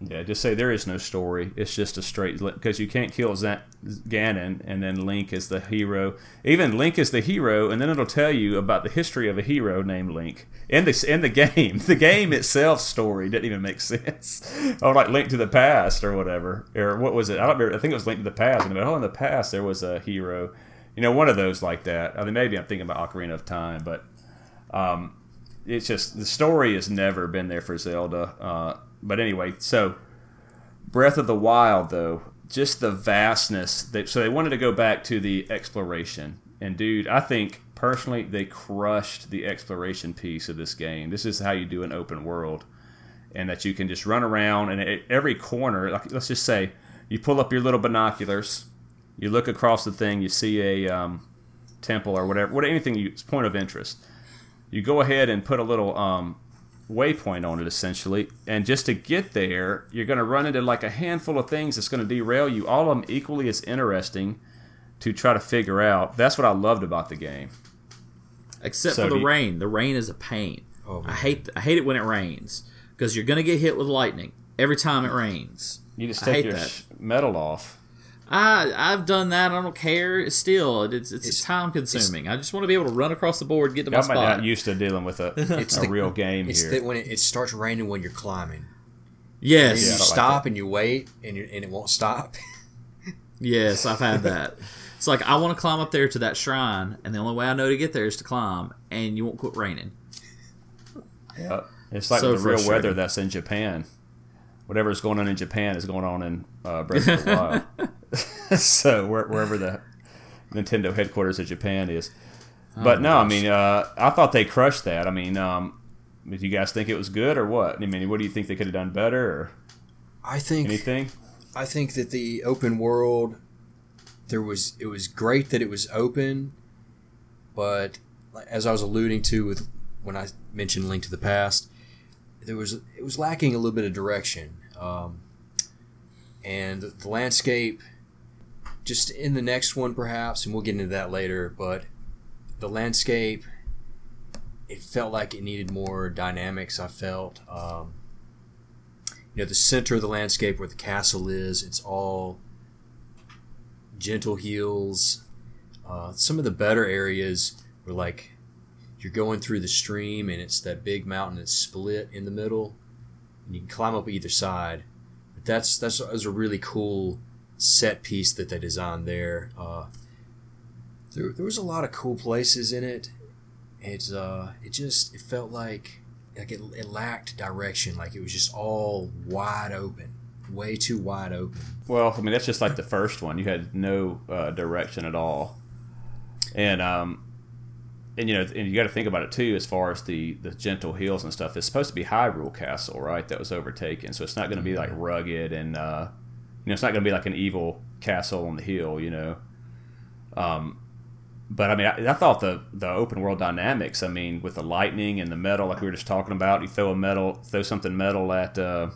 Yeah, just say there is no story. It's just a straight because you can't kill Z- Ganon and then Link is the hero. Even Link is the hero, and then it'll tell you about the history of a hero named Link in the in the game. The game itself story didn't even make sense. or like Link to the Past or whatever, or what was it? I don't remember. I think it was Link to the Past. And oh, in the past there was a hero. You know, one of those like that. I mean, maybe I'm thinking about Ocarina of Time, but um, it's just the story has never been there for Zelda. Uh, but anyway, so Breath of the Wild, though, just the vastness. That, so they wanted to go back to the exploration. And dude, I think personally they crushed the exploration piece of this game. This is how you do an open world, and that you can just run around and at every corner. Like let's just say you pull up your little binoculars, you look across the thing, you see a um, temple or whatever, what anything you point of interest. You go ahead and put a little um, waypoint on it essentially. And just to get there, you're going to run into like a handful of things that's going to derail you. All of them equally as interesting. to try to figure out. That's what I loved about the game. Except So for the you- rain. The rain is a pain. Oh, I hate I hate it when it rains because you're gonna get hit with lightning every time it rains. You just I take hate your that. metal off. I I've done that. I don't care. Still it's it's, It's- time consuming. I just want to be able to run across the board, get to my I might spot. not used to dealing with a, It's a the- real game It's here. that when it, it starts raining when you're climbing. yes, And Yeah, you don't like stop and you wait and, you and it won't stop. yes, I've had that. It's like I want to climb up there to that shrine, and the only way I know to get there is to climb, and you won't quit raining. Yep. It's like So the real weather that's in Japan. Whatever's going on in Japan is going on in uh, Breath of the Wild. so wherever the Nintendo headquarters of Japan is. Oh But no, I mean, uh, I thought they crushed that. I mean, um, did you guys think it was good or what? I mean, what do you think they could have done better or I think anything? I think that the open world there was it was great that it was open, but as I was alluding to with when I mentioned Link to the Past, there was it was lacking a little bit of direction, um, and the, the landscape. Just in the next one, perhaps, and we'll get into that later. But the landscape, it felt like it needed more dynamics. I felt. Um, you know the center of the landscape where the castle is it's all gentle hills uh, some of the better areas were like you're going through the stream and it's that big mountain that's split in the middle and you can climb up either side but that's that's, that was a really cool set piece that they designed there uh, there, there was a lot of cool places in it it's uh it just it felt like like it, it lacked direction like it was just all wide open way too wide open Well, I mean, that's just like the first one. You had no uh, direction at all, and um, and you know, and you got to think about it too, as far as the the gentle hills and stuff. It's supposed to be Hyrule Castle, right? That was overtaken, so it's not going to be like rugged and uh, know, it's not going to be like an evil castle on the hill, you know. Um, but I mean, I, I thought the the open world dynamics. I mean, with the lightning and the metal, like we were just talking about, you throw a metal, throw something metal at. Uh,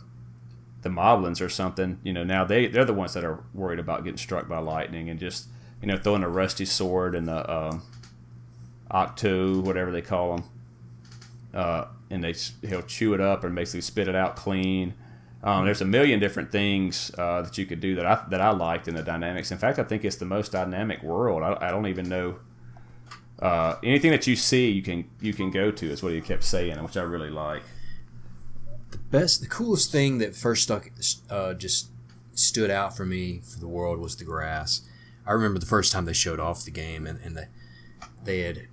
the Moblins or something, you know, now they they're the ones that are worried about getting struck by lightning and just you know throwing a rusty sword and the um, octo whatever they call them, uh, and they he'll chew it up and basically spit it out clean. Um, there's a million different things uh, that you could do that I that I liked in the dynamics. In fact, I think it's the most dynamic world. I, I don't even know. Uh, anything that you see, you can you can go to is what he kept saying, which I really like. The best the coolest thing that first stuck uh, just stood out for me for the world was the grass i remember the first time they showed off the game and, and the, they had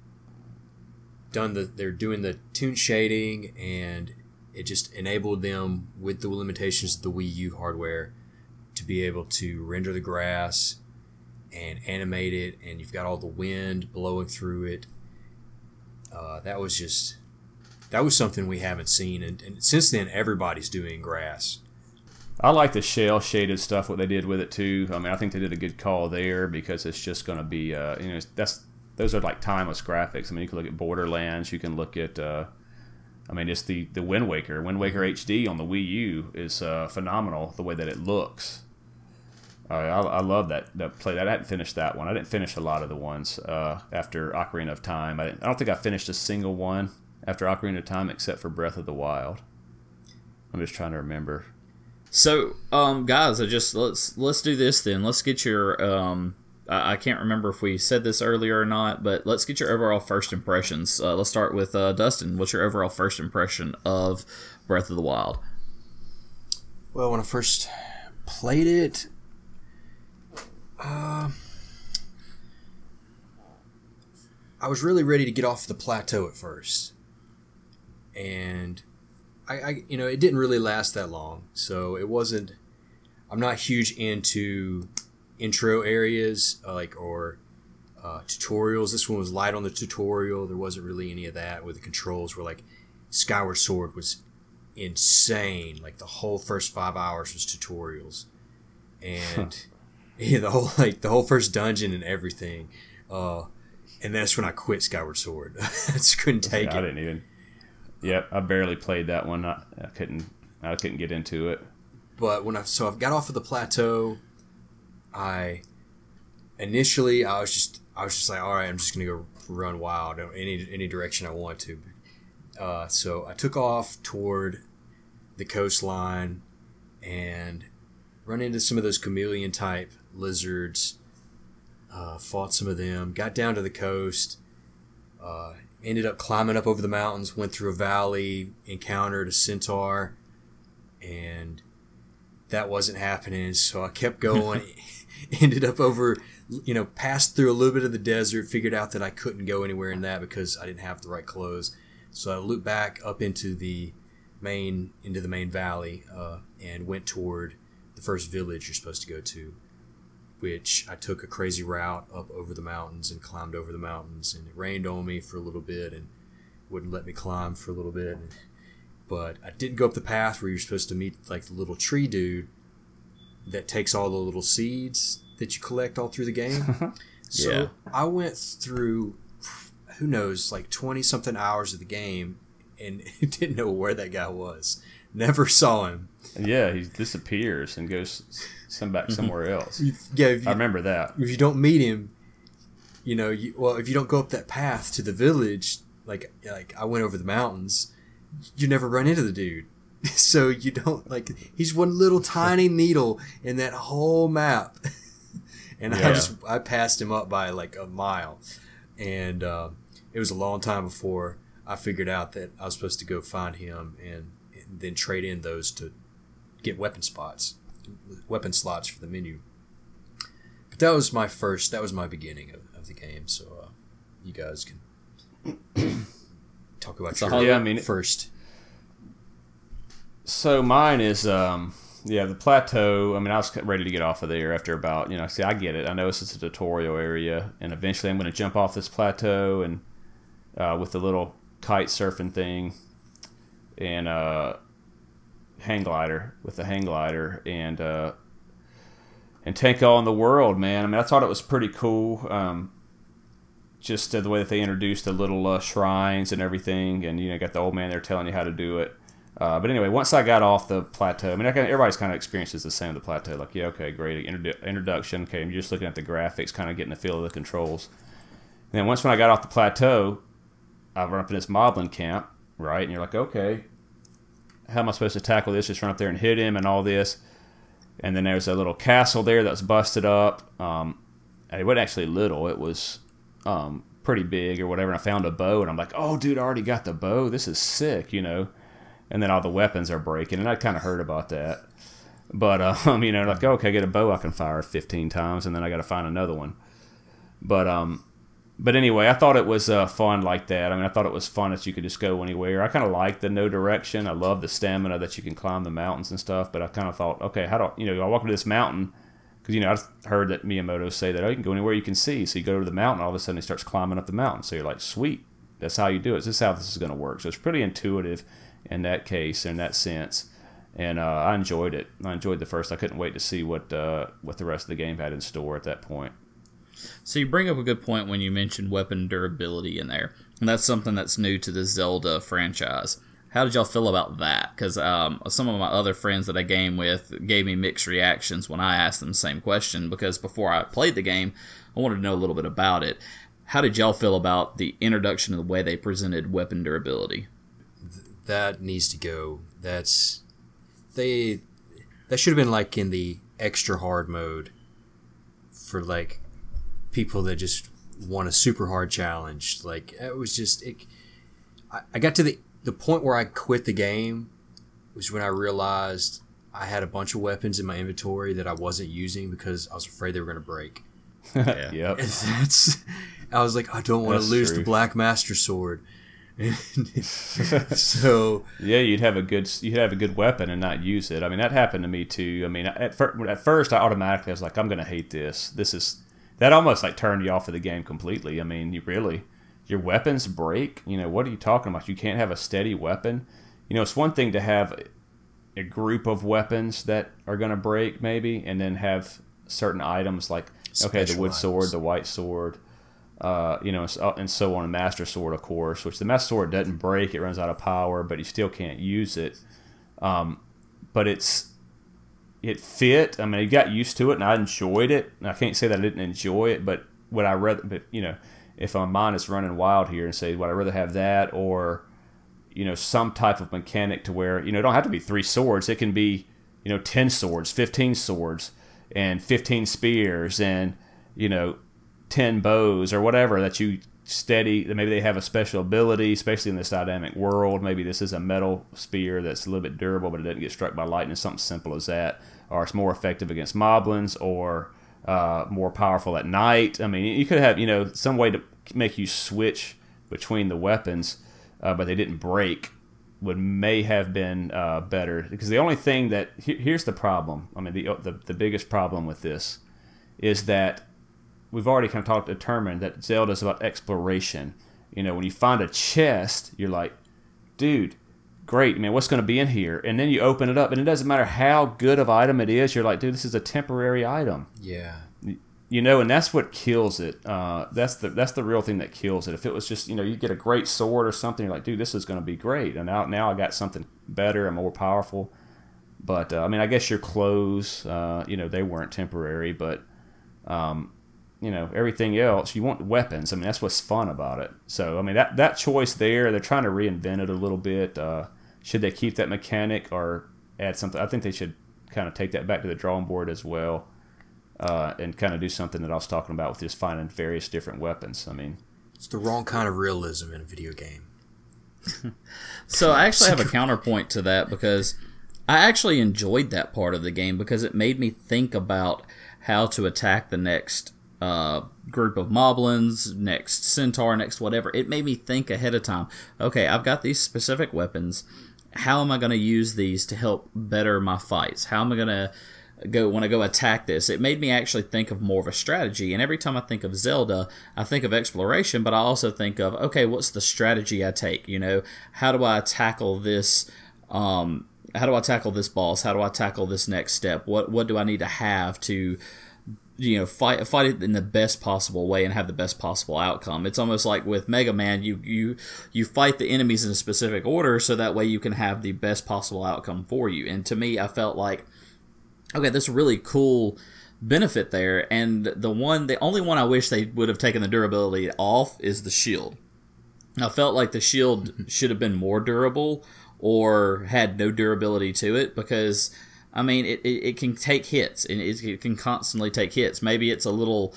done the they're doing the toon shading and it just enabled them with the limitations of the wii u hardware to be able to render the grass and animate it and you've got all the wind blowing through it uh, that was just that was something we haven't seen and, and since then everybody's doing grass I like the shell shaded stuff. What they did with it too. I mean, I think they did a good call there because it's just going to be, uh, you know, that's those are like timeless graphics. I mean, you can look at Borderlands. You can look at, uh, I mean, it's the the Wind Waker. Wind Waker HD on the Wii U is uh, phenomenal. The way that it looks. Uh, I, I love that that play. I hadn't finished that one. I didn't finish a lot of the ones uh, after Ocarina of Time. I, didn't, I don't think I finished a single one after Ocarina of Time except for Breath of the Wild. I'm just trying to remember. So, um, guys, I just let's let's do this then. Let's get your um. I I can't remember if we said this earlier or not, but let's get your overall first impressions. Uh, let's start with uh, Dustin. What's your overall first impression of Breath of the Wild? well when i first played it uh, i was really ready to get off the plateau at first and I, I you know it didn't really last that long so it wasn't i'm not huge into intro areas uh, like or uh, tutorials this one was light on the tutorial there wasn't really any of that where the controls were like skyward sword was insane like the whole first five hours was tutorials and yeah the whole like the whole first dungeon and everything uh and that's when i quit skyward sword i just couldn't take I it I didn't even. Yep, I barely played that one. I, I couldn't. I couldn't get into it. but when I so I've got off of the plateau, I initially I was just I was just like, all right, I'm just gonna go run wild any any direction I want to. Uh, so I took off toward the coastline and run into some of those chameleon type lizards. Uh, fought some of them. Got down to the coast. Uh, ended up climbing up over the mountains. Went through a valley. Encountered a centaur, and that wasn't happening. So I kept going. ended up over, you know, passed through a little bit of the desert. Figured out that I couldn't go anywhere in that because I didn't have the right clothes. So I looped back up into the main into the main valley uh, and went toward the first village you're supposed to go to, which I took a crazy route up over the mountains and climbed over the mountains, and it rained on me for a little bit and wouldn't let me climb for a little bit. But I didn't go up the path where you're supposed to meet like the little tree dude that takes all the little seeds that you collect all through the game. so yeah. I went through who knows like 20 something hours of the game and didn't know where that guy was. Never saw him. Yeah, he disappears and goes some back mm-hmm. somewhere else. yeah, you, I remember that. If you don't meet him, you know, you, well, if you don't go up that path to the village, like like I went over the mountains, you never run into the dude. So you don't like he's one little tiny needle in that whole map, and yeah. I just I passed him up by like a mile, and uh, it was a long time before I figured out that I was supposed to go find him and, and then trade in those to get weapon spots, weapon slots for the menu. But that was my first. That was my beginning of, of the game. So uh, you guys can talk about so your yeah, I mean, first. So mine is um, yeah the plateau. I mean I was ready to get off of there after about you know see I get it. I know this is a tutorial area and eventually I'm going to jump off this plateau and uh, with the little kite surfing thing and uh, hang glider with the hang glider and uh, and take on the world, man. I mean, I thought it was pretty cool. Um, just the way that they introduced the little uh, shrines and everything, and you know, got the old man there telling you how to do it. Uh, but anyway, once I got off the plateau, I mean, I can, everybody's kind of experiences the same. The plateau, like, yeah, okay, great introdu- introduction. Okay, I'm just looking at the graphics, kind of getting the feel of the controls. And then once when I got off the plateau, I run up in this moblin camp, right? And you're like, okay, how am I supposed to tackle this? Just run up there and hit him and all this. And then there's a little castle there that's busted up. Um, it wasn't actually little; it was um, pretty big or whatever. And I found a bow, and I'm like, oh, dude, I already got the bow. This is sick, you know. And then all the weapons are breaking, and I kind of heard about that. But um, you know, like, okay, I get a bow I can fire 15 times, and then I got to find another one. But um, but anyway, I thought it was uh, fun like that. I mean, I thought it was fun that you could just go anywhere. I kind of like the no direction. I love the stamina that you can climb the mountains and stuff. But I kind of thought, okay, how do you know? I walk up to this mountain because you know I heard that Miyamoto say that oh, you can go anywhere you can see. So you go to the mountain, all of a sudden he starts climbing up the mountain. So you're like, sweet, that's how you do it. This is how this is going to work. So it's pretty intuitive in that case, in that sense. And uh, I enjoyed it. I enjoyed the first. I couldn't wait to see what uh, what the rest of the game had in store at that point. So you bring up a good point when you mentioned weapon durability in there, and that's something that's new to the Zelda franchise. How did y'all feel about that? Because um, some of my other friends that I game with gave me mixed reactions when I asked them the same question. Because before I played the game, I wanted to know a little bit about it. How did y'all feel about the introduction of the way they presented weapon durability? That needs to go. That's they. That should have been like in the extra hard mode for like people that just want a super hard challenge. Like it was just it. I, I got to the the point where I quit the game was when I realized I had a bunch of weapons in my inventory that I wasn't using because I was afraid they were going to break. yeah. yep. And that's. I was like, I don't want to lose true. the Black Master Sword. so yeah, you'd have a good you'd have a good weapon and not use it. I mean, that happened to me too. I mean, at, fir- at first I automatically was like, I'm going to hate this. This is that almost like turned you off of the game completely. I mean, you really your weapons break. You know, what are you talking about? You can't have a steady weapon. You know, it's one thing to have a group of weapons that are going to break, maybe, and then have certain items like okay, the wood items. sword, the white sword, uh, you know, and so on. A master sword, of course, which the master sword doesn't break; it runs out of power, but you still can't use it. Um, but it's it fit. I mean, I got used to it and I enjoyed it. I can't say that I didn't enjoy it, but would I rather? But you know, if my mind is running wild here and say, would I rather have that or you know some type of mechanic to where you know it don't have to be three swords. It can be you know ten swords, fifteen swords, and fifteen spears, and you know ten bows or whatever that you steady. Maybe they have a special ability, especially in this dynamic world. Maybe this is a metal spear that's a little bit durable, but it doesn't get struck by lightning. Something simple as that, or it's more effective against moblins, or uh, more powerful at night. I mean, you could have you know some way to make you switch between the weapons, uh, but they didn't break. Would may have been uh, better because the only thing that here's the problem. I mean, the, the the biggest problem with this is that we've already kind of talked determined that Zelda is about exploration. You know, when you find a chest, you're like, dude, great, man, what's going to be in here? And then you open it up, and it doesn't matter how good of item it is. You're like, dude, this is a temporary item. Yeah. You know, and that's what kills it. Uh, that's the that's the real thing that kills it. If it was just, you know, you get a great sword or something, you're like, dude, this is going to be great. And now now I got something better and more powerful. But uh, I mean, I guess your clothes, uh, you know, they weren't temporary, but um, you know everything else you want weapons. I mean that's what's fun about it. So i mean that that choice there they're trying to reinvent it a little bit. Uh, should they keep that mechanic or add something? I think they should kind of take that back to the drawing board as well uh, and kind of do something that i was talking about with just finding various different weapons. I mean it's the wrong kind of realism in a video game. So i actually have a counterpoint to that because i actually enjoyed that part of the game because it made me think about how to attack the next uh, group of moblins, next centaur, next whatever. It made me think ahead of time. Okay, I've got these specific weapons. How am I going to use these to help better my fights? How am I going to go when I go attack this? It made me actually think of more of a strategy. And every time I think of Zelda, I think of exploration, but I also think of okay, what's the strategy I take? You know, how do I tackle this? Um, how do I tackle this boss? How do I tackle this next step? What what do I need to have to you know fight fight it in the best possible way and have the best possible outcome. It's almost like with Mega Man, you you you fight the enemies in a specific order so that way you can have the best possible outcome for you. And to me, I felt like okay, this really cool benefit there. And the one, the only one I wish they would have taken the durability off is the shield. I felt like the shield should have been more durable or had no durability to it because I mean, it, it, it can take hits and it, it can constantly take hits. Maybe it's a little,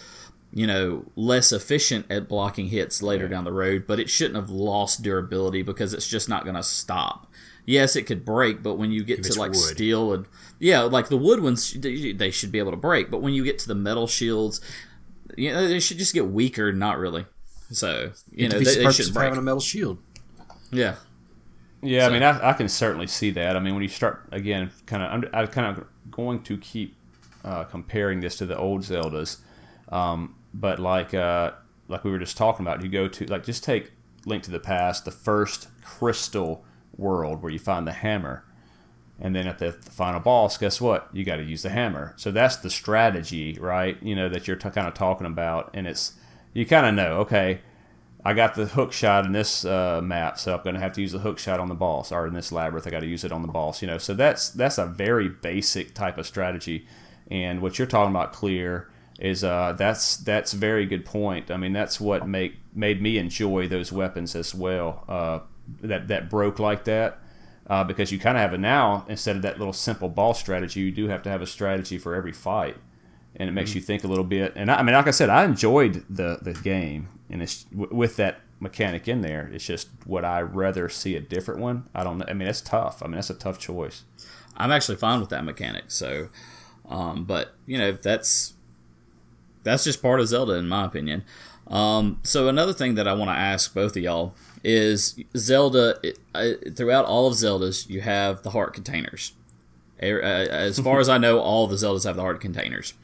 you know, less efficient at blocking hits later down the road, but it shouldn't have lost durability because it's just not going to stop. Yes, it could break, but when you get if to like wood. steel and yeah, like the wood ones, they should be able to break. But when you get to the metal shields, you know, they should just get weaker. Not really. So you it know, they, they should break. having a metal shield. Yeah, yeah, so. I mean, I, I, can certainly see that. I mean, when you start again, kind of, I'm, I'm kind of going to keep uh, comparing this to the old Zeldas, um, but like uh, like we were just talking about, you go to like just take Link to the Past, the first crystal world where you find the hammer, and then at the, the final boss, guess what? You got to use the hammer. So that's the strategy, right? You know that you're t- kind of talking about, and it's you kind of know, okay I got the hook shot in this uh, map, so I'm going to have to use the hook shot on the boss, or in this labyrinth, I got to use it on the boss. You know, so that's that's a very basic type of strategy. And what you're talking about, clear, is uh, that's that's very good point. I mean, that's what make made me enjoy those weapons as well. Uh, that that broke like that. Uh, because you kind of have it now instead of that little simple ball strategy, you do have to have a strategy for every fight, and it makes mm-hmm. you think a little bit. And I, I mean, like I said, I enjoyed the the game and it's with that mechanic in there. It's just would I rather see a different one? I don't know. I mean, it's tough. I mean, that's a tough choice. I'm actually fine with that mechanic. So, um, but you know, that's that's just part of Zelda, in my opinion. Um, so another thing that I want to ask both of y'all is Zelda. It, I, throughout all of Zeldas, you have the heart containers. As far as I know, all the Zeldas have the heart containers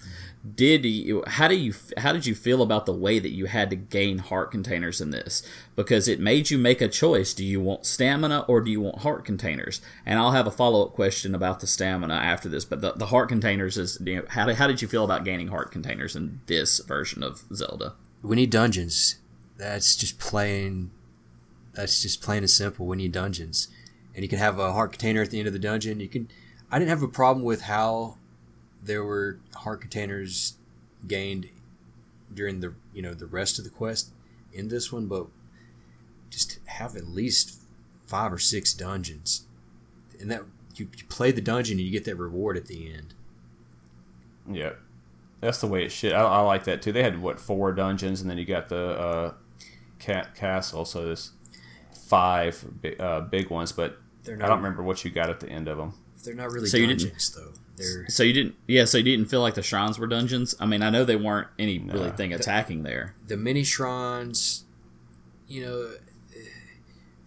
did you how do you how did you feel about the way that you had to gain heart containers in this? Because it made you make a choice. Do you want stamina or do you want heart containers? And i'll have a follow-up question about the stamina after this but the, the heart containers is you know how did, how did you feel about gaining heart containers in this version of zelda? We need dungeons. That's just plain that's just plain and simple. We need dungeons. And you can have a heart container at the end of the dungeon. You can i didn't have a problem with how there were heart containers gained during the you know the rest of the quest in this one, but just have at least five or six dungeons, and that you, you play the dungeon and you get that reward at the end. Yeah, that's the way it should. I, I like that too. They had what four dungeons, and then you got the uh, cat castle. So there's five big, uh, big ones, but not, I don't remember what you got at the end of them. They're not really So you didn't- dungeons though. They're So you didn't, yeah. So you didn't feel like the shrines were dungeons. I mean, I know they weren't any really thing attacking there. the mini shrines, you know,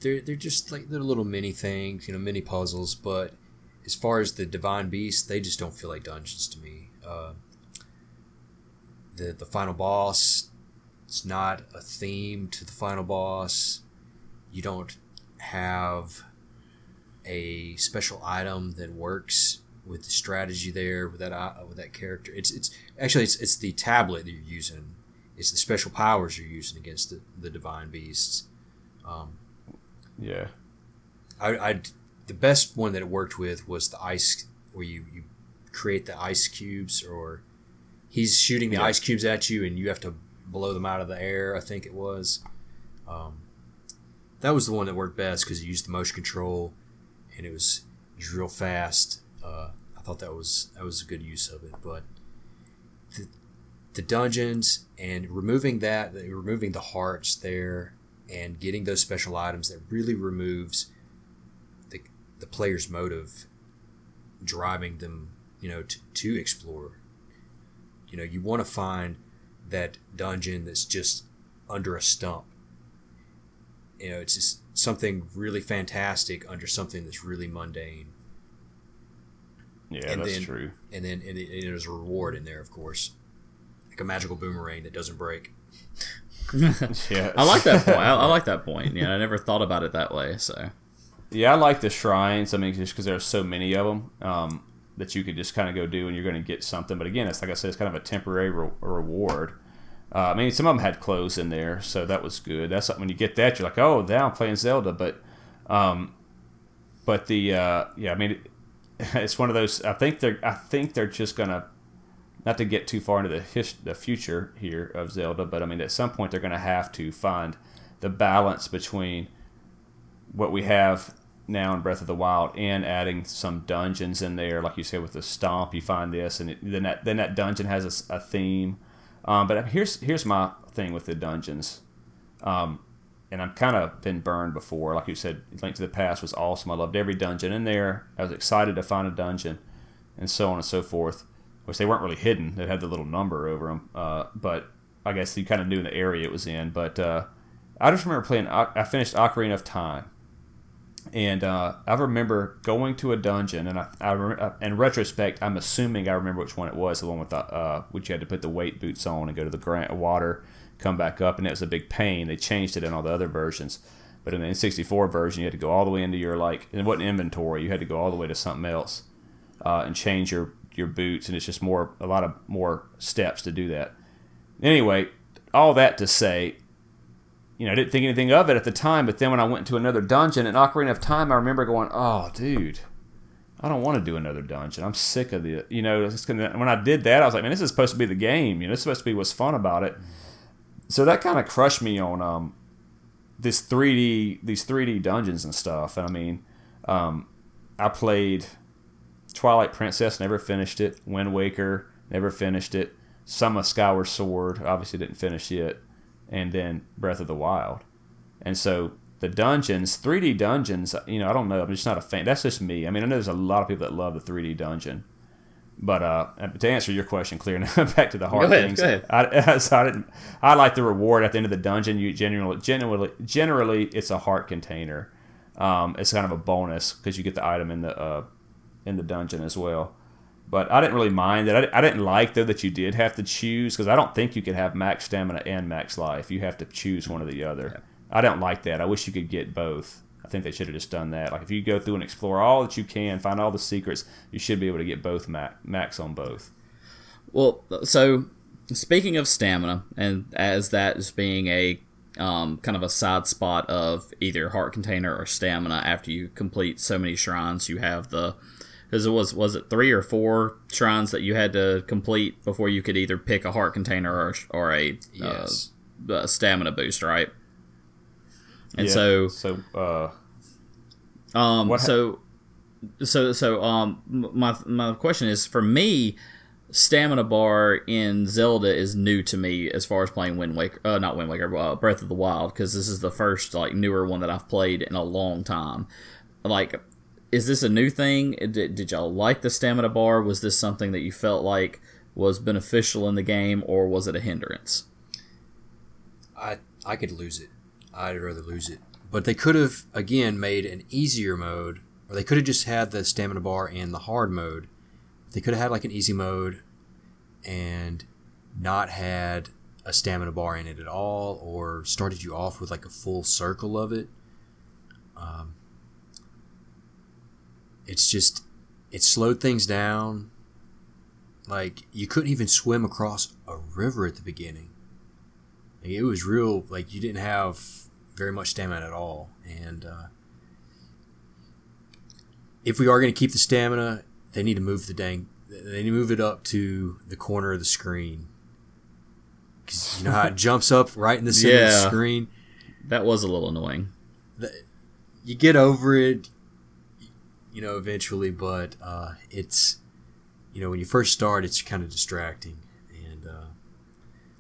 they're they're just like they're little mini things, you know, mini puzzles. But as far as the divine beasts, they just don't feel like dungeons to me. Uh, the the final boss, it's not a theme to the final boss. You don't have a special item that works with the strategy there with that uh, with that character. It's it's actually it's, it's the tablet that you're using. It's the special powers you're using against the, the divine beasts. Um, Yeah, I, I the best one that it worked with was the ice where you, you create the ice cubes or he's shooting the Yeah. ice cubes at you and you have to blow them out of the air. I think it was. Um, that was the one that worked best because you used the motion control and it was, it was real fast. Uh, I thought that was that was a good use of it, but the, the dungeons and removing that, removing the hearts there, and getting those special items that really removes the, the player's motive driving them you know to, to explore. You know you want to find that dungeon that's just under a stump. You know it's just something really fantastic under something that's really mundane yeah, And that's then- true. and then and, it, and there's a reward in there of course like a magical boomerang that doesn't break Yeah, I like that point. I, I like that point. Yeah, I never thought about it that way. So Yeah, I like the shrines. I mean, just because there are so many of them um, that you could just kind of go do and you're going to get something. But again, it's like I said, it's kind of a temporary re- reward. Uh, I mean, some of them had clothes in there, so that was good. That's when you get that, you're like, oh, now I'm playing Zelda. But, um, but the uh, yeah, I mean, it, it's one of those. I think they're I think they're just gonna not to get too far into the his, the future here of Zelda, but I mean, at some point they're to have to find the balance between what we have now in Breath of the Wild and adding some dungeons in there, like you said with the stomp. You find this, and it, then that then that dungeon has a theme. Um, but here's here's my thing with the dungeons, um, and I've kind of been burned before. Like you said, Link to the Past was awesome. I loved every dungeon in there. I was excited to find a dungeon, and so on and so forth. Which they weren't really hidden; they had the little number over them. Uh, but I guess you kind of knew the area it was in. But uh, I just remember playing. I finished Ocarina of Time, and uh, I remember going to a dungeon, and I, I rem- uh, in retrospect, I'm assuming I remember which one it was, the one with the uh, which you had to put the weight boots on and go to the grant water, come back up, and it was a big pain. They changed it in all the other versions, but in the N64 version, you had to go all the way into your like it wasn't inventory. You had to go all the way to something else uh, and change your your boots, and it's just more a lot of more steps to do that. Anyway, all that to say, you know, I didn't think anything of it at the time, but then when I went to another dungeon in Ocarina of Time, I remember going, "Oh, dude, I don't want to do another dungeon. I'm sick of the, you know." Gonna, when I did that, I was like, "Man, this is supposed to be the game. You know, it's supposed to be what's fun about it." So that kind of crushed me on um, this 3D, these 3D dungeons and stuff. I mean, um, I played Twilight Princess, never finished it. Wind Waker, never finished it. Of Skyward Sword, obviously didn't finish it, and then Breath of the Wild. And so the dungeons, 3D dungeons, you know, I don't know. I'm just not a fan. That's just me. I mean, I know there's a lot of people that love the 3D dungeon. But uh, to answer your question, clear now, back to the hard Go ahead, things. I, so I didn't. I like the reward at the end of the dungeon. You generally, generally, generally, it's a heart container. Um, it's kind of a bonus because you get the item in the uh, in the dungeon as well. But I didn't really mind that. I, I didn't like though that you did have to choose because I don't think you could have max stamina and max life. You have to choose one or the other. I don't like that. I wish you could get both. I think they should have just done that. Like if you go through and explore all that you can, find all the secrets, you should be able to get both ma- max on both. Well, so speaking of stamina, and as that is being a um, kind of a side spot of either heart container or stamina, after you complete so many shrines, you have the because it was was it three or four shrines that you had to complete before you could either pick a heart container or or a yes. uh, stamina boost, right? And yeah, so so uh, um what so so so um my my question is for me stamina bar in Zelda is new to me as far as playing Wind Waker, uh, not Wind Waker, uh, Breath of the Wild, because this is the first like newer one that I've played in a long time. Like, is this a new thing? Did, did y'all like the stamina bar? Was this something that you felt like was beneficial in the game, or was it a hindrance? I I could lose it. I'd rather lose it. But they could have again made an easier mode, or they could have just had the stamina bar in the hard mode they could have had like an easy mode and not had a stamina bar in it at all, or started you off with like a full circle of it. Um, it's just it slowed things down. Like you couldn't even swim across a river at the beginning. It was real. Like you didn't have very much stamina at all, and uh, if we are going to keep the stamina, they need to move the dang. They need to move it up to the corner of the screen. Cause you know how it jumps up right in the center yeah, of the screen. That was a little annoying. The, you get over it, you know, eventually, but uh, it's you know when you first start, it's kind of distracting, and uh,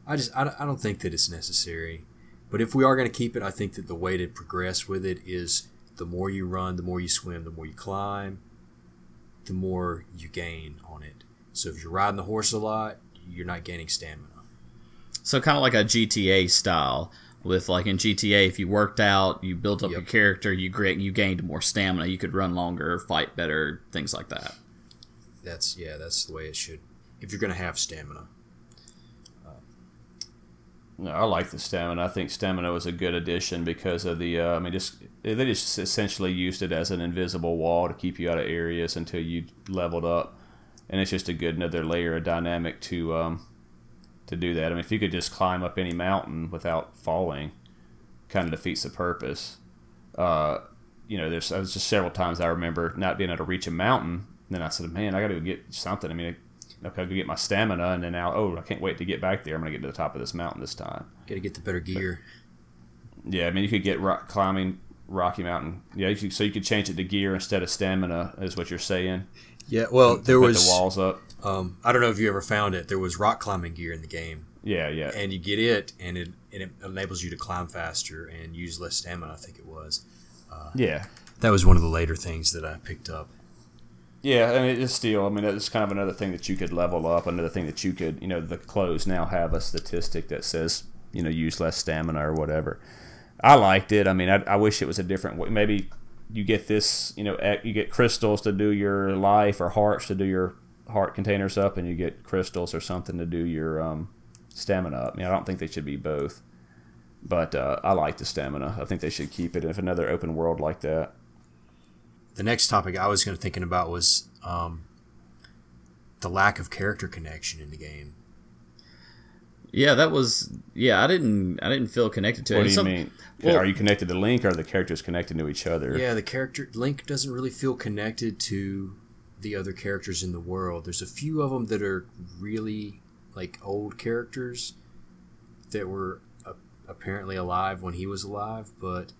I just I, I don't think that it's necessary. But if we are going to keep it, I think that the way to progress with it is the more you run, the more you swim, the more you climb, the more you gain on it. So if you're riding the horse a lot, you're not gaining stamina. So kind of like a GTA style. With like in GTA, if you worked out, you built up yep. your character, you you gained more stamina, you could run longer, fight better, things like that. That's yeah, that's the way it should. If you're gonna have stamina. I like the stamina. I think stamina was a good addition because of the. Uh, I mean, just they just essentially used it as an invisible wall to keep you out of areas until you leveled up, and it's just a good another layer of dynamic to um, to do that. I mean, if you could just climb up any mountain without falling, kind of defeats the purpose. Uh, you know, there's was just several times I remember not being able to reach a mountain. And then I said, "Man, I got to get something." I mean, okay, I'll go get my stamina, and then now, oh, I can't wait to get back there. I'm gonna get to the top of this mountain this time. Got to get the better gear. But, yeah, I mean, you could get rock, climbing Rocky Mountain. Yeah, you could, so you could change it to gear instead of stamina, is what you're saying. Yeah, well, there was the walls up. Um, I don't know if you ever found it. There was rock climbing gear in the game. Yeah, yeah. And you get it, and it, and it enables you to climb faster and use less stamina. I think it was. Uh, yeah, that was one of the later things that I picked up. Yeah, and it's still. I mean, it's kind of another thing that you could level up. Another thing that you could, you know, the clothes now have a statistic that says, you know, use less stamina or whatever. I liked it. I mean, I, I wish it was a different way. Maybe you get this, you know, you get crystals to do your life or hearts to do your heart containers up, and you get crystals or something to do your um, stamina up. I mean, I don't think they should be both, but uh, I like the stamina. I think they should keep it if another open world like that the next topic I was going to thinking about was um, the lack of character connection in the game. Yeah, that was yeah. I didn't I didn't feel connected to what it. What do you Some, mean? Well, are you connected to Link, or are the characters connected to each other? Yeah, the character Link doesn't really feel connected to the other characters in the world. There's a few of them that are really like old characters that were uh, apparently alive when he was alive, but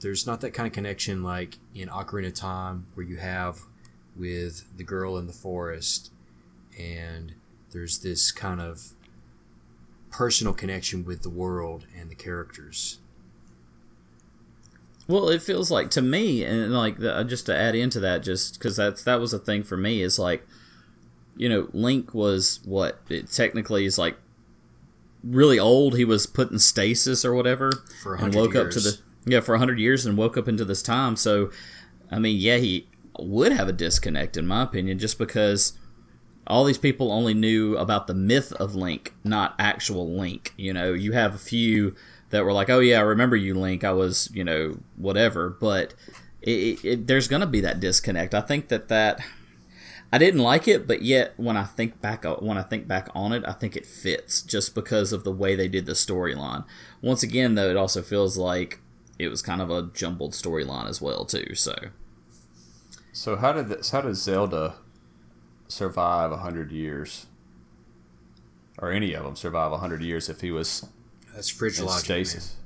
there's not that kind of connection like in Ocarina of Time where you have with the girl in the forest and there's this kind of personal connection with the world and the characters. Well, it feels like to me, and like the, uh, just to add into that, just because that's that was a thing for me is like, you know, Link was what it technically is like really old. He was put in stasis or whatever, and woke years. up to the yeah, for 100 years and woke up into this time. So, I mean, yeah, he would have a disconnect, in my opinion, just because all these people only knew about the myth of Link, not actual Link. You know, you have a few that were like, oh, yeah, I remember you, Link. I was, you know, whatever. But it, it, there's to be that disconnect. I think that that. I didn't like it, but yet when I think back when I think back on it, I think it fits just because of the way they did the storyline. Once again, though, it also feels like it was kind of a jumbled storyline as well too. So, So how did this, how does Zelda survive a hundred years, or any of them survive a hundred years if he was That's fridge in logic. stasis?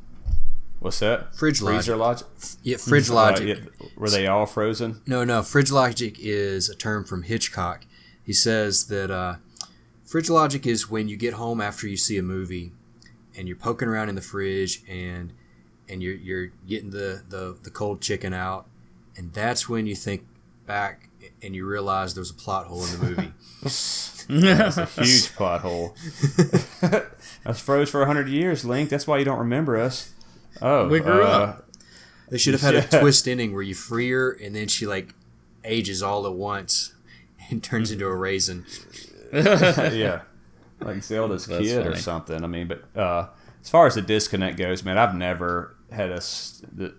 What's that? Fridge Freezer logic. man. Yeah, fridge Uh, logic. yeah, were they all frozen? No, no. Fridge logic is a term from Hitchcock. He says that uh, fridge logic is when you get home after you see a movie, and you're poking around in the fridge, and and you're you're getting the the, the cold chicken out, and that's when you think back and you realize there's a plot hole in the movie. That's a huge plot hole. Us froze for a hundred years, Link. That's why you don't remember us. Oh, We grew uh, up. They should have had Yeah. a twist ending where you free her and then she like ages all at once and turns into a raisin. yeah, like Zelda's That's kid or something. I mean, but uh, as far as the disconnect goes, man, I've never had a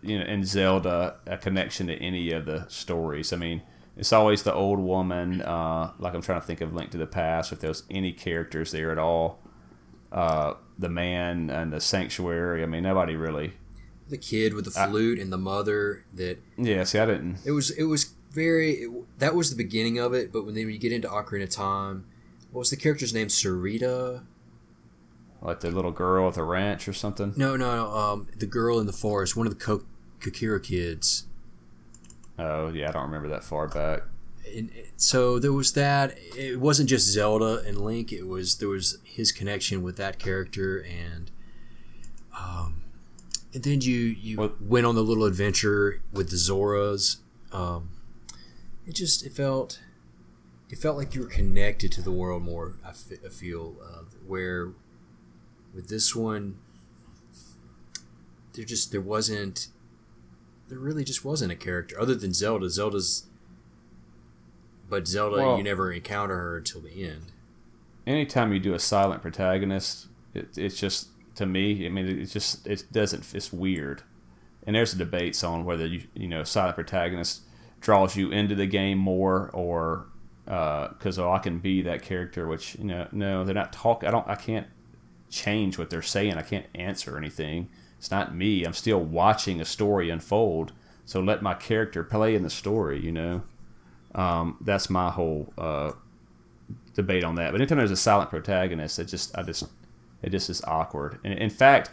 you know in Zelda a connection to any of the stories. I mean, it's always the old woman. Uh, like I'm trying to think of Link to the Past. If there's any characters there at all, uh, the man and the sanctuary. I mean, nobody really. The kid with the flute and the mother that Yeah, see, I didn't. it was it was very it, that was the beginning of it but when then when you get into Ocarina of Time what was the character's name Sarita Like the little girl at the ranch or something. no no no um the girl in the forest one of the Ko- Kokiri kids Oh yeah, I don't remember that far back. and so there was that it wasn't just Zelda and Link it was there was his connection with that character and um and then you you Well- went on the little adventure with the Zoras um it just it felt it felt like you were connected to the world more I I feel uh, where with this one there just there wasn't there really just wasn't a character other than Zelda Zelda's but Zelda Well- you never encounter her until the end anytime you do a silent protagonist, it, it's just to me. I mean, it just it doesn't. It's weird, and there's debates on whether you you know silent protagonist draws you into the game more or uh, because oh I can be that character, which you know no they're not talk. I don't. I can't change what they're saying. I can't answer anything. It's not me. I'm still watching a story unfold. So let my character play in the story. You know, um, that's my whole uh, debate on that. But anytime there's a silent protagonist, it just I just it just is awkward. And in fact,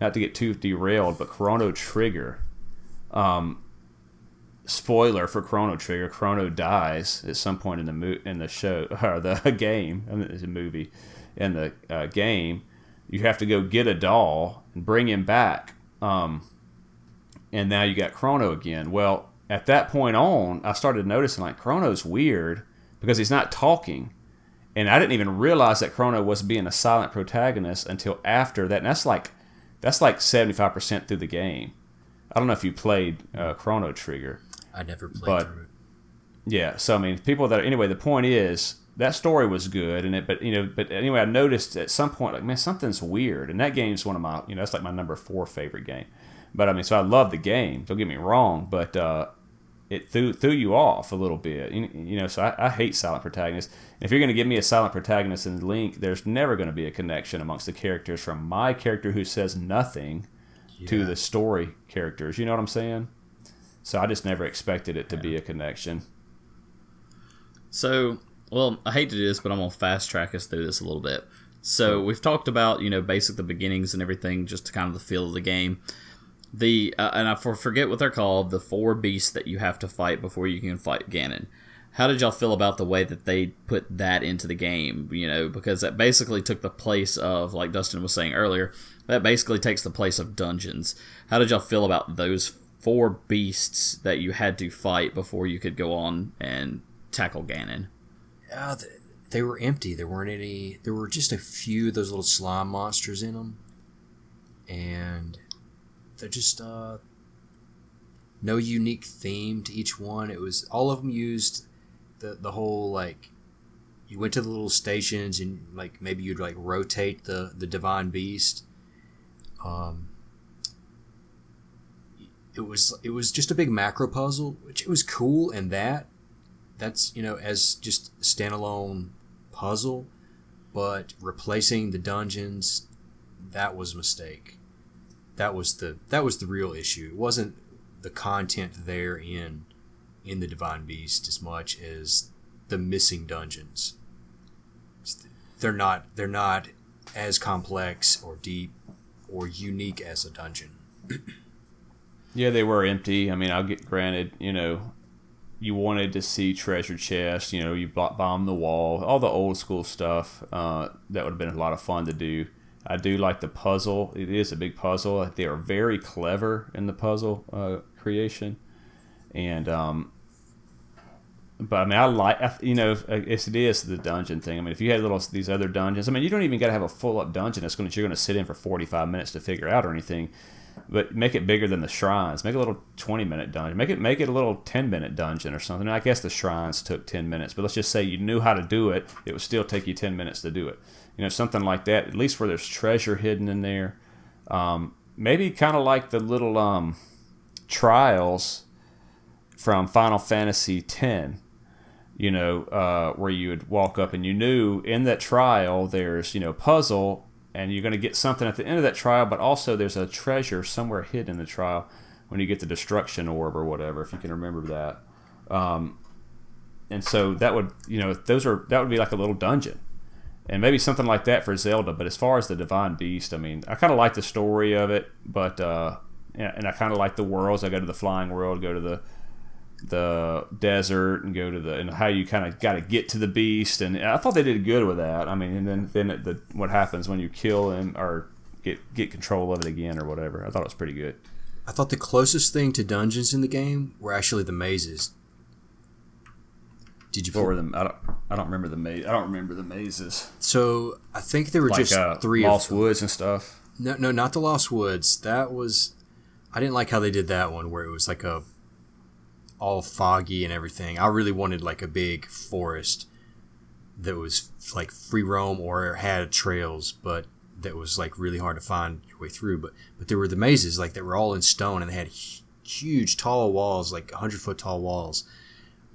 not to get too derailed, but Chrono Trigger, um, spoiler for Chrono Trigger, Chrono dies at some point in the mo- in the show or the game. I mean, it's a movie. In the uh, game, you have to go get a doll and bring him back. Um, and now you got Chrono again. Well, at that point on, I started noticing like Chrono's weird because he's not talking. And I didn't even realize that Chrono was being a silent protagonist until after that. And that's like that's like seventy five percent through the game. I don't know if you played uh, Chrono Trigger. I never played But- Yeah, so I mean, people that are, anyway. The point is that story was good, and it. But you know, but anyway, I noticed at some point, like man, something's weird, and that game's one of my, you know, that's like my number four favorite game. But I mean, so I love the game. Don't get me wrong, but uh, it threw threw you off a little bit. You, you know, so I, I hate silent protagonists. And if you're going to give me a silent protagonist in Link, there's never going to be a connection amongst the characters from my character who says nothing to the story characters. You know what I'm saying? So I just never expected it to be a connection. So, well, I hate to do this, but I'm gonna fast track us through this a little bit. So we've talked about you know basic the beginnings and everything, just to kind of the feel of the game. The uh, and I for, forget what they're called, the four beasts that you have to fight before you can fight Ganon. How did y'all feel about the way that they put that into the game? You know, because that basically took the place of, like Dustin was saying earlier, that basically takes the place of dungeons. How did y'all feel about those four beasts that you had to fight before you could go on and tackle Ganon? Uh, they were empty. There weren't any. There were just a few of those little slime monsters in them, and they're just uh, no unique theme to each one. It was all of them used the the whole like you went to the little stations and like maybe you'd like rotate the the divine beast. Um, it was it was just a big macro puzzle, which it was cool and that that's you know as just standalone puzzle but replacing the dungeons that was a mistake that was the that was the real issue it wasn't the content there in in the Divine Beast as much as the missing dungeons. They're not they're not as complex or deep or unique as a dungeon. yeah, they were empty. I mean, I'll get granted, you know, you wanted to see treasure chests, you know, you bomb the wall, all the old school stuff. Uh, that would have been a lot of fun to do. I do like the puzzle. It is a big puzzle. They are very clever in the puzzle uh, creation, and um, but I mean, I like you know, it's, it is the dungeon thing. I mean, if you had little these other dungeons, I mean, you don't even got to have a full up dungeon that's going you're going to sit in for forty five minutes to figure out or anything. But make it bigger than the shrines. Make a little twenty minute dungeon. Make it make it a little ten minute dungeon or something. I guess the shrines took ten minutes, but let's just say you knew how to do it. It would still take you ten minutes to do it. You know, something like that. At least where there's treasure hidden in there. Um, maybe kind of like the little um, trials from Final Fantasy X you know, uh, where you would walk up and you knew in that trial there's, you know, puzzle and you're going to get something at the end of that trial, but also there's a treasure somewhere hidden in the trial when you get the destruction orb or whatever, if you can remember that. Um, and so that would, you know, those are, that would be like a little dungeon. And maybe something like that for Zelda. But as far as the Divine Beast, I mean, I kind of like the story of it, but, uh, and I kind of like the worlds. I go to the flying world, go to the, the desert and go to the and how you kind of got to get to the beast and I thought they did good with that. I mean, and then then it, the, what happens when you kill him or get get control of it again or whatever. I thought it was pretty good. I thought the closest thing to dungeons in the game were actually the mazes. Did you? What were them? I don't. I don't remember the maze. I don't remember the mazes. So I think there were like, just uh, three Lost Woods and stuff. No, no, not the Lost Woods. That was. I didn't like how they did that one, where it was like a all foggy and everything. I really wanted like a big forest that was like free roam or had trails, but that was like really hard to find your way through. But but there were the mazes like that were all in stone and they had huge tall walls, like hundred foot tall walls,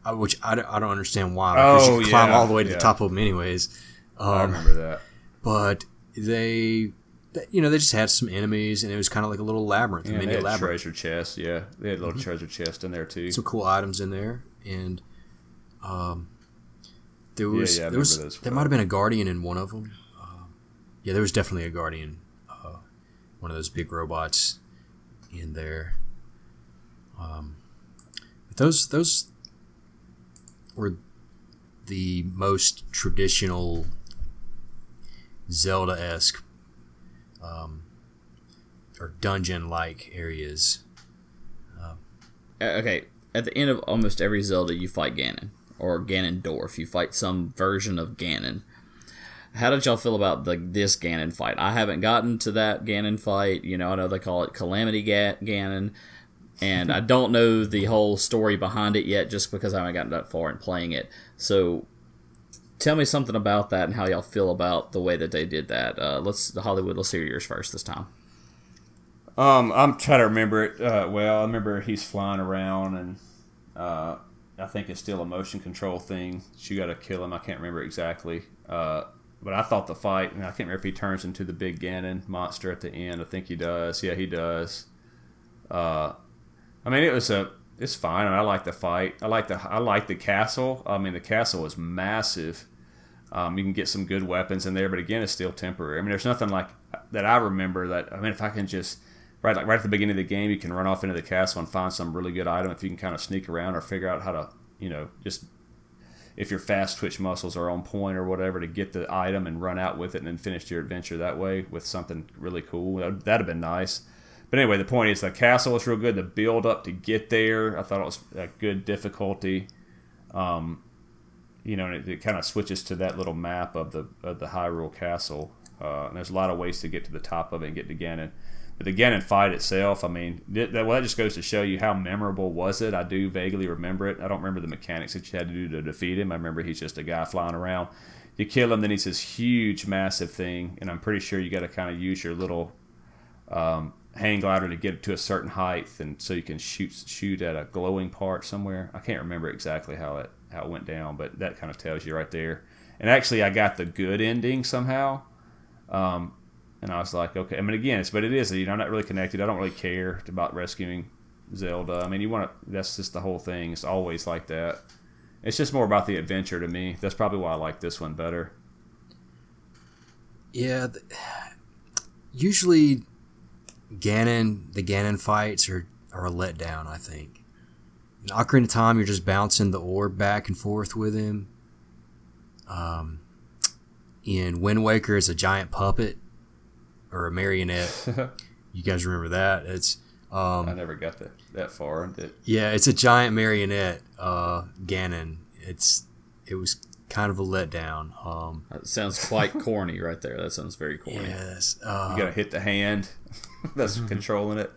uh, which I don't, I don't understand why. Because oh, you climb all the way to yeah. the top of them anyways. Um, I remember that. But they you know, they just had some enemies, and it was kind of like a little labyrinth, yeah, mini labyrinth. Treasure chest, yeah, they had a little mm-hmm. treasure chest in there too. Some cool items in there, and um, there was yeah, yeah, there was there might have been a guardian in one of them. Uh, yeah, there was definitely a guardian, uh, one of those big robots in there. Um, but those those were the most traditional Zelda esque um, or dungeon like areas. Um, okay, at the end of almost every Zelda, you fight Ganon or Ganondorf. You fight some version of Ganon. How did y'all feel about the this Ganon fight? I haven't gotten to that Ganon fight. You know, I know they call it Calamity Ga- Ganon, and I don't know the whole story behind it yet, just because I haven't gotten that far in playing it. So, tell me something about that and how y'all feel about the way that they did that. Uh, let's Hollywood. Let's hear yours first this time. Um, I'm trying to remember it. Uh, well, I remember he's flying around, and uh, I think it's still a motion control thing. You got to kill him. I can't remember exactly. Uh, but I thought the fight, and I can't remember if he turns into the big Ganon monster at the end. I think he does. Yeah, he does. Uh, I mean, it was a it's fine. I like the fight. I like the I like the castle. I mean, the castle was massive. Um, you can get some good weapons in there, but again, it's still temporary. I mean, there's nothing like that I remember that. I mean, if I can just right like right at the beginning of the game, you can run off into the castle and find some really good item. If you can kind of sneak around or figure out how to, you know, just if your fast twitch muscles are on point or whatever to get the item and run out with it and then finish your adventure that way with something really cool. That'd, that'd have been nice. But anyway, the point is the castle was real good. The build up to get there, I thought it was a good difficulty. Um, you know, it, it kind of switches to that little map of the of the Hyrule Castle. Uh, and there's a lot of ways to get to the top of it and get to Ganon. But the Ganon fight itself, I mean, that, well, that just goes to show you how memorable was it. I do vaguely remember it. I don't remember the mechanics that you had to do to defeat him. I remember he's just a guy flying around. You kill him, then he's this huge, massive thing, and I'm pretty sure you got to kind of use your little um, hang glider to get to a certain height, and so you can shoot shoot at a glowing part somewhere. I can't remember exactly how it how it went down, but that kind of tells you right there. And actually, I got the good ending somehow. Um, and I was like, okay. I mean, again, it's but it is. You know, I'm not really connected. I don't really care about rescuing Zelda. I mean, you want to. That's just the whole thing. It's always like that. It's just more about the adventure to me. That's probably why I like this one better. Yeah, usually Ganon, the Ganon fights are are a letdown. I think. In Ocarina of Time, you're just bouncing the orb back and forth with him. Um, in Wind Waker, is a giant puppet or a marionette. you guys remember that? It's um, I never got that that far. It, yeah, it's a giant marionette. Uh, Ganon. It's it was kind of a letdown. Um, that sounds quite corny, right there. That sounds very corny. Yes, uh, you gotta hit the hand that's controlling it.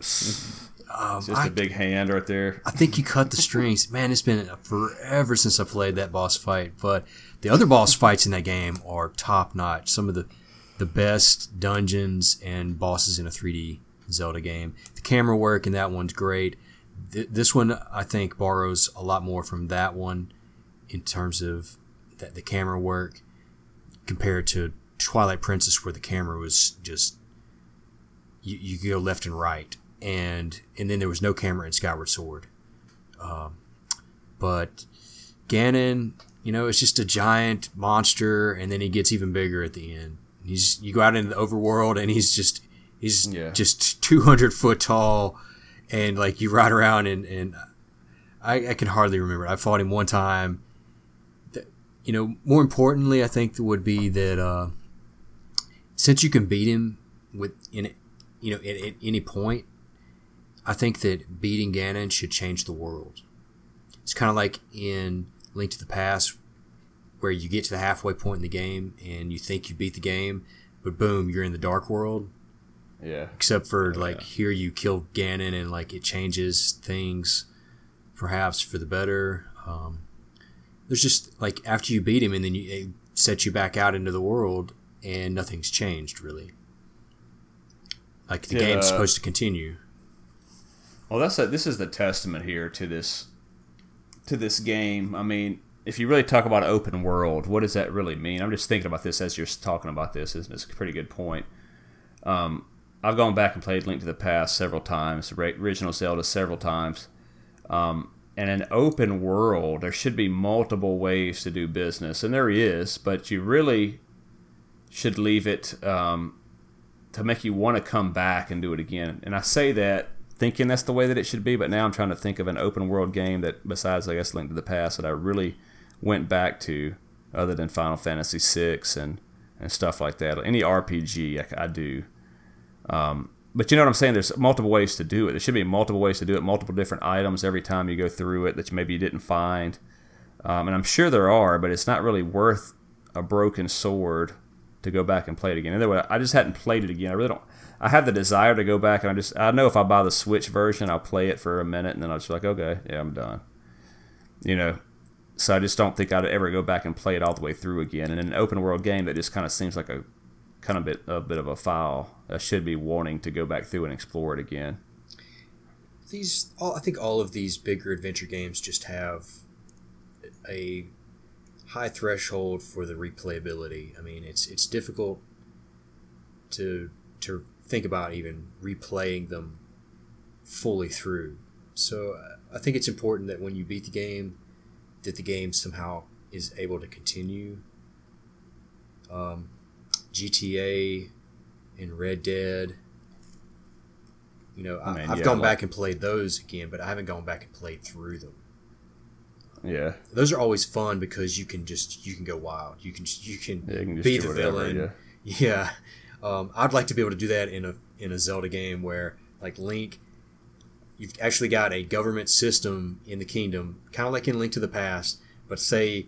Um, it's just I, a big hand right there. I think you cut the strings. Man, it's been forever since I played that boss fight. But the other boss fights in that game are top notch. Some of the the best dungeons and bosses in a 3D Zelda game. The camera work in that one's great. Th- this one, I think, borrows a lot more from that one in terms of the, the camera work compared to Twilight Princess, where the camera was just you, you go left and right, and and then there was no camera in Skyward Sword. Um, but Ganon, you know, it's just a giant monster, and then he gets even bigger at the end. He's you go out into the overworld, and he's just he's yeah. just two hundred foot tall, and like you ride around, and and I, I can hardly remember. I fought him one time. You know, more importantly, I think would be that uh, since you can beat him with in you know at, at any point, I think that beating Ganon should change the world. It's kind of like in Link to the Past, where you get to the halfway point in the game and you think you beat the game, but boom, you're in the dark world. Yeah. Except for oh, like yeah. here you kill Ganon and like it changes things, perhaps for the better. Um, there's just like after you beat him and then you it sets you back out into the world and nothing's changed really. Like the yeah. game's supposed to continue. Well, that's a, this is the testament here to this to this game. I mean, if you really talk about open world, what does that really mean? I'm just thinking about this as you're talking about this. Isn't It's a pretty good point. Um, I've gone back and played Link to the Past several times, original Zelda several times. Um, and in an open world, there should be multiple ways to do business, and there is, but you really should leave it um, to make you want to come back and do it again. And I say that thinking that's the way that it should be, but now I'm trying to think of an open world game that, besides I guess Link to the Past, that I really went back to, other than Final Fantasy VI and and stuff like that. Any RPG I, I do. Um, but you know what I'm saying? There's multiple ways to do it. There should be multiple ways to do it, multiple different items every time you go through it that maybe you didn't find. Um, and I'm sure there are, but it's not really worth a broken sword to go back and play it again. Anyway, I just hadn't played it again. I really don't. I have the desire to go back, and I just I know if I buy the Switch version, I'll play it for a minute, and then I'll just be like, okay, yeah, I'm done. You know, so I just don't think I'd ever go back and play it all the way through again. And in an open world game, that just kind of seems like a kind of bit a bit of a foul. I should be wanting to go back through and explore it again. These, all, I think, all of these bigger adventure games just have a high threshold for the replayability. I mean, it's it's difficult to to think about even replaying them fully through. So uh, I think it's important that when you beat the game, that the game somehow is able to continue. Um, GTA and Red Dead. You know, I, have yeah, gone like, back and played those again, but I haven't gone back and played through them. Yeah, those are always fun because you can just you can go wild. You can you can, yeah, you can be the whatever, villain. Yeah, yeah. Um, I'd like to be able to do that in a in a Zelda game where like Link, you've actually got a government system in the kingdom, kind of like in Link to the Past. But say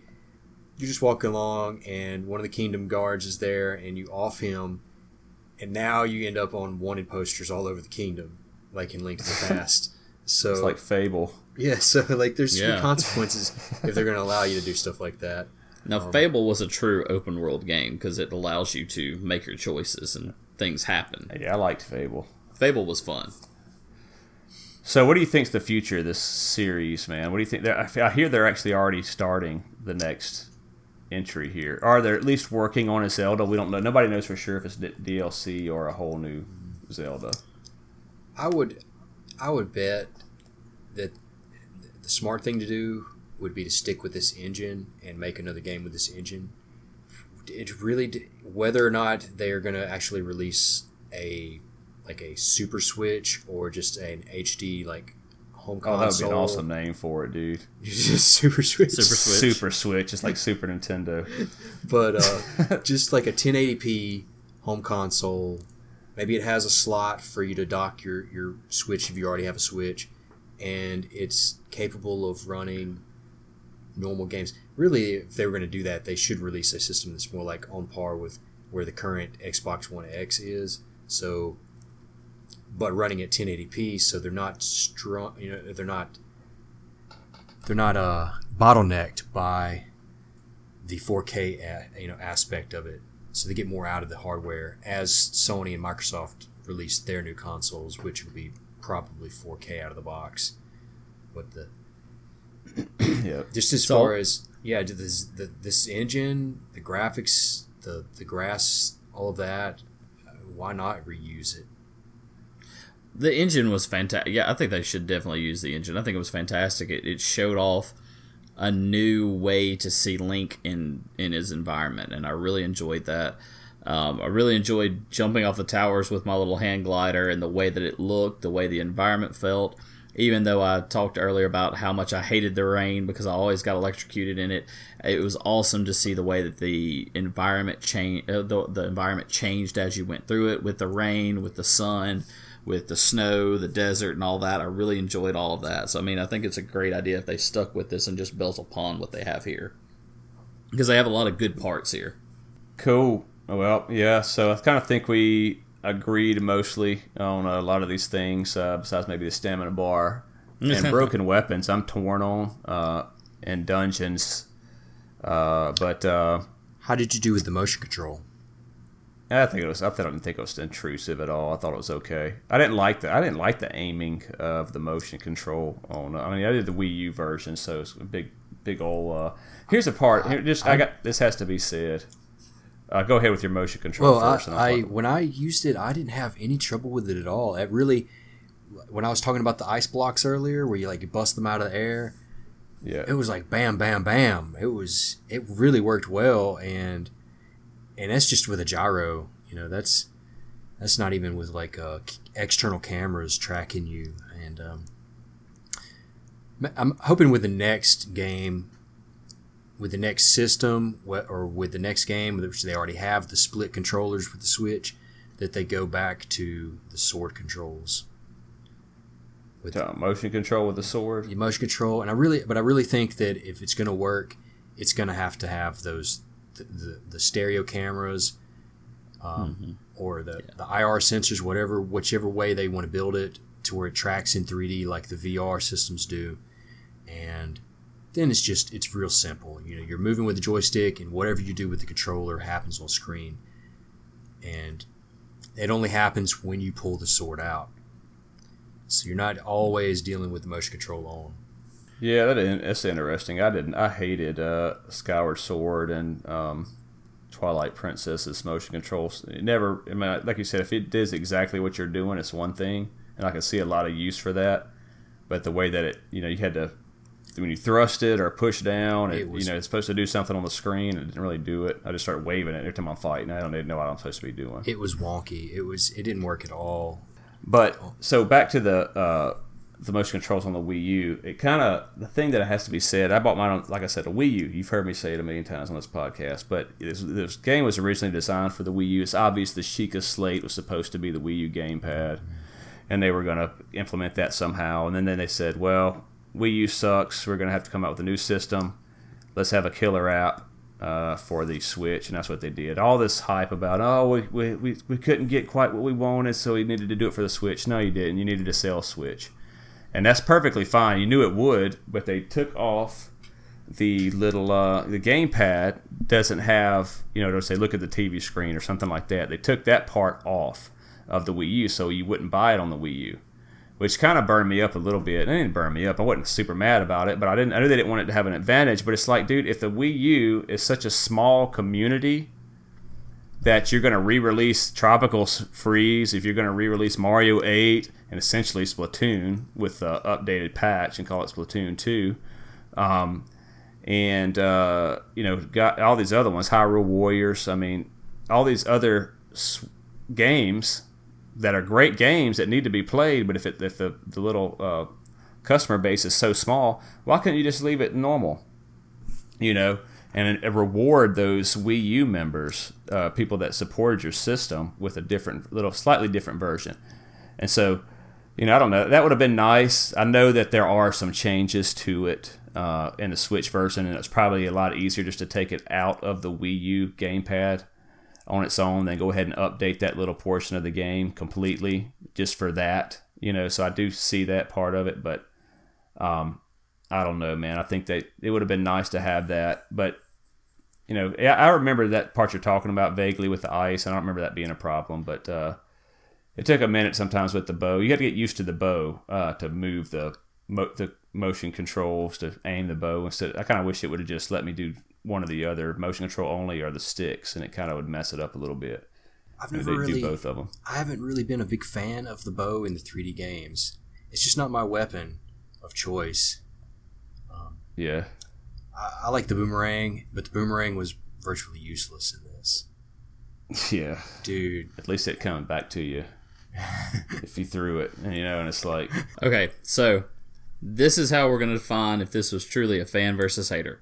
you're just walking along and one of the kingdom guards is there, and you off him, and now you end up on wanted posters all over the kingdom, like in Link to the Past. So it's like Fable. Yeah, so like there's yeah. consequences if they're going to allow you to do stuff like that. Now, um, Fable was a true open world game because it allows you to make your choices and things happen. Yeah, I liked Fable. Fable was fun. So, what do you think's the future of this series, man? What do you think? I hear they're actually already starting the next entry here. Are they're at least working on a Zelda? We don't know. Nobody knows for sure if it's DLC or a whole new Zelda. I would, I would bet that the smart thing to do would be to stick with this engine and make another game with this engine. It really, whether or not they are going to actually release a like a Super Switch or just an HD like home console. Oh, that would be an awesome name for it, dude. just Super Switch. Super Switch. Super Switch. It's like Super Nintendo. but uh, just like a 1080p home console. Maybe it has a slot for you to dock your, your Switch if you already have a Switch, and it's capable of running normal games. Really, if they were going to do that, they should release a system that's more like on par with where the current Xbox One X is. So but running at 1080p, so they're not strong. You know, they're not they're not uh, bottlenecked by the 4K a, you know aspect of it. So they get more out of the hardware as Sony and Microsoft release their new consoles, which will be probably 4K out of the box. But the yeah, just as so, far as yeah, this the, this engine, the graphics, the the grass, all of that. Why not reuse it? the engine was fantastic. Yeah, I think they should definitely use the engine. I think it was fantastic. It, it showed off a new way to see Link in in his environment, and I really enjoyed that. Um, I really enjoyed jumping off the towers with my little hand glider and the way that it looked, the way the environment felt. Even though I talked earlier about how much I hated the rain because I always got electrocuted in it, it was awesome to see the way that the environment changed. Uh, the, the environment changed as you went through it with the rain, with the sun with the snow, the desert, and all that. I really enjoyed all of that. So, I mean, I think it's a great idea if they stuck with this and just built upon what they have here. Because they have a lot of good parts here. Cool. Well, yeah, so I kind of think we agreed mostly on a lot of these things, uh, besides maybe the stamina bar and broken weapons. I'm torn on uh, in dungeons. Uh, but. Uh, How did you do with the motion control? I think it was. I didn't think it was intrusive at all. I thought it was okay. I didn't like the. I didn't like the aiming of the motion control on. I mean, I did the Wii U version, so it's a big, big old. Uh, here's a part. Here, just I, I got this has to be said. Uh, go ahead with your motion control well, first. I, I when I used it, I didn't have any trouble with it at all. It really, when I was talking about the ice blocks earlier, where you like you bust them out of the air, yeah, it was like bam, bam, bam. It was it really worked well, and and that's just with a gyro. You know, that's that's not even with like uh, external cameras tracking you. And um, I'm hoping with the next game, with the next system, or with the next game, which they already have the split controllers with the Switch, that they go back to the sword controls. With the motion control with the sword, the motion control, and I really, but I really think that if it's going to work, it's going to have to have those the, the, the stereo cameras um, mm-hmm. or the, yeah. the IR sensors, whatever, whichever way they want to build it to where it tracks in 3D like the VR systems do. And then it's just, it's real simple. You know, you're moving with the joystick and whatever you do with the controller happens on screen. And it only happens when you pull the sword out. So you're not always dealing with the motion control on. Yeah, that, that's interesting. I didn't. I hated uh, Skyward Sword and um, Twilight Princess's motion controls. It never. I mean, like you said, if it does exactly what you're doing, it's one thing, and I can see a lot of use for that. But the way that it, you know, you had to when you thrust it or push down, it, it was, you know, it's supposed to do something on the screen. It didn't really do it. I just started waving it every time I'm fighting. I don't even know what I'm supposed to be doing. It was wonky. It was. It didn't work at all. But so back to the uh, the motion controls on the Wii U, it kind of the thing that has to be said. I bought mine on, like I said, a Wii U. You've heard me say it a million times on this podcast, but this, this game was originally designed for the Wii U. It's obvious the Sheikah Slate was supposed to be the Wii U gamepad, and they were going to implement that somehow. And then, then they said, well, Wii U sucks. We're going to have to come out with a new system. Let's have a killer app uh, for the Switch, and that's what they did. All this hype about, oh, we, we, we, we couldn't get quite what we wanted, so we needed to do it for the Switch. No, you didn't. You needed to sell Switch and that's perfectly fine. You knew it would, but they took off the little uh, the gamepad doesn't have you know to say look at the TV screen or something like that. They took that part off of the Wii U, so you wouldn't buy it on the Wii U, which kind of burned me up a little bit. It didn't burn me up. I wasn't super mad about it, but I didn't. I knew they didn't want it to have an advantage. But it's like, dude, if the Wii U is such a small community that you're going to re-release Tropical Freeze, if you're going to re-release Mario 8 and essentially Splatoon with the updated patch and call it Splatoon 2, um, and uh, you know got all these other ones, Hyrule Warriors. I mean, all these other games that are great games that need to be played, but if it, if the the little uh, customer base is so small, why couldn't you just leave it normal? You know, and reward those Wii U members, uh, people that supported your system, with a different, little, slightly different version. And so, you know, I don't know. That would have been nice. I know that there are some changes to it uh, in the Switch version, and it's probably a lot easier just to take it out of the Wii U gamepad on its own, then go ahead and update that little portion of the game completely just for that. You know, so I do see that part of it, but um, I don't know, man. I think that it would have been nice to have that, but you know, I remember that part you're talking about vaguely with the ice. I don't remember that being a problem, but uh, it took a minute sometimes with the bow. You had to get used to the bow uh, to move the mo- the motion controls to aim the bow. Instead, I kind of wish it would have just let me do one or the other, motion control only or the sticks, and it kind of would mess it up a little bit. I've never really both of them. I haven't really been a big fan of the bow in the 3D games. It's just not my weapon of choice. Um, yeah. I, I like the boomerang, but the boomerang was virtually useless in this. Yeah, dude. At least it coming back to you if you threw it, and you know, and it's like okay. So this is how we're going to define if this was truly a fan versus hater.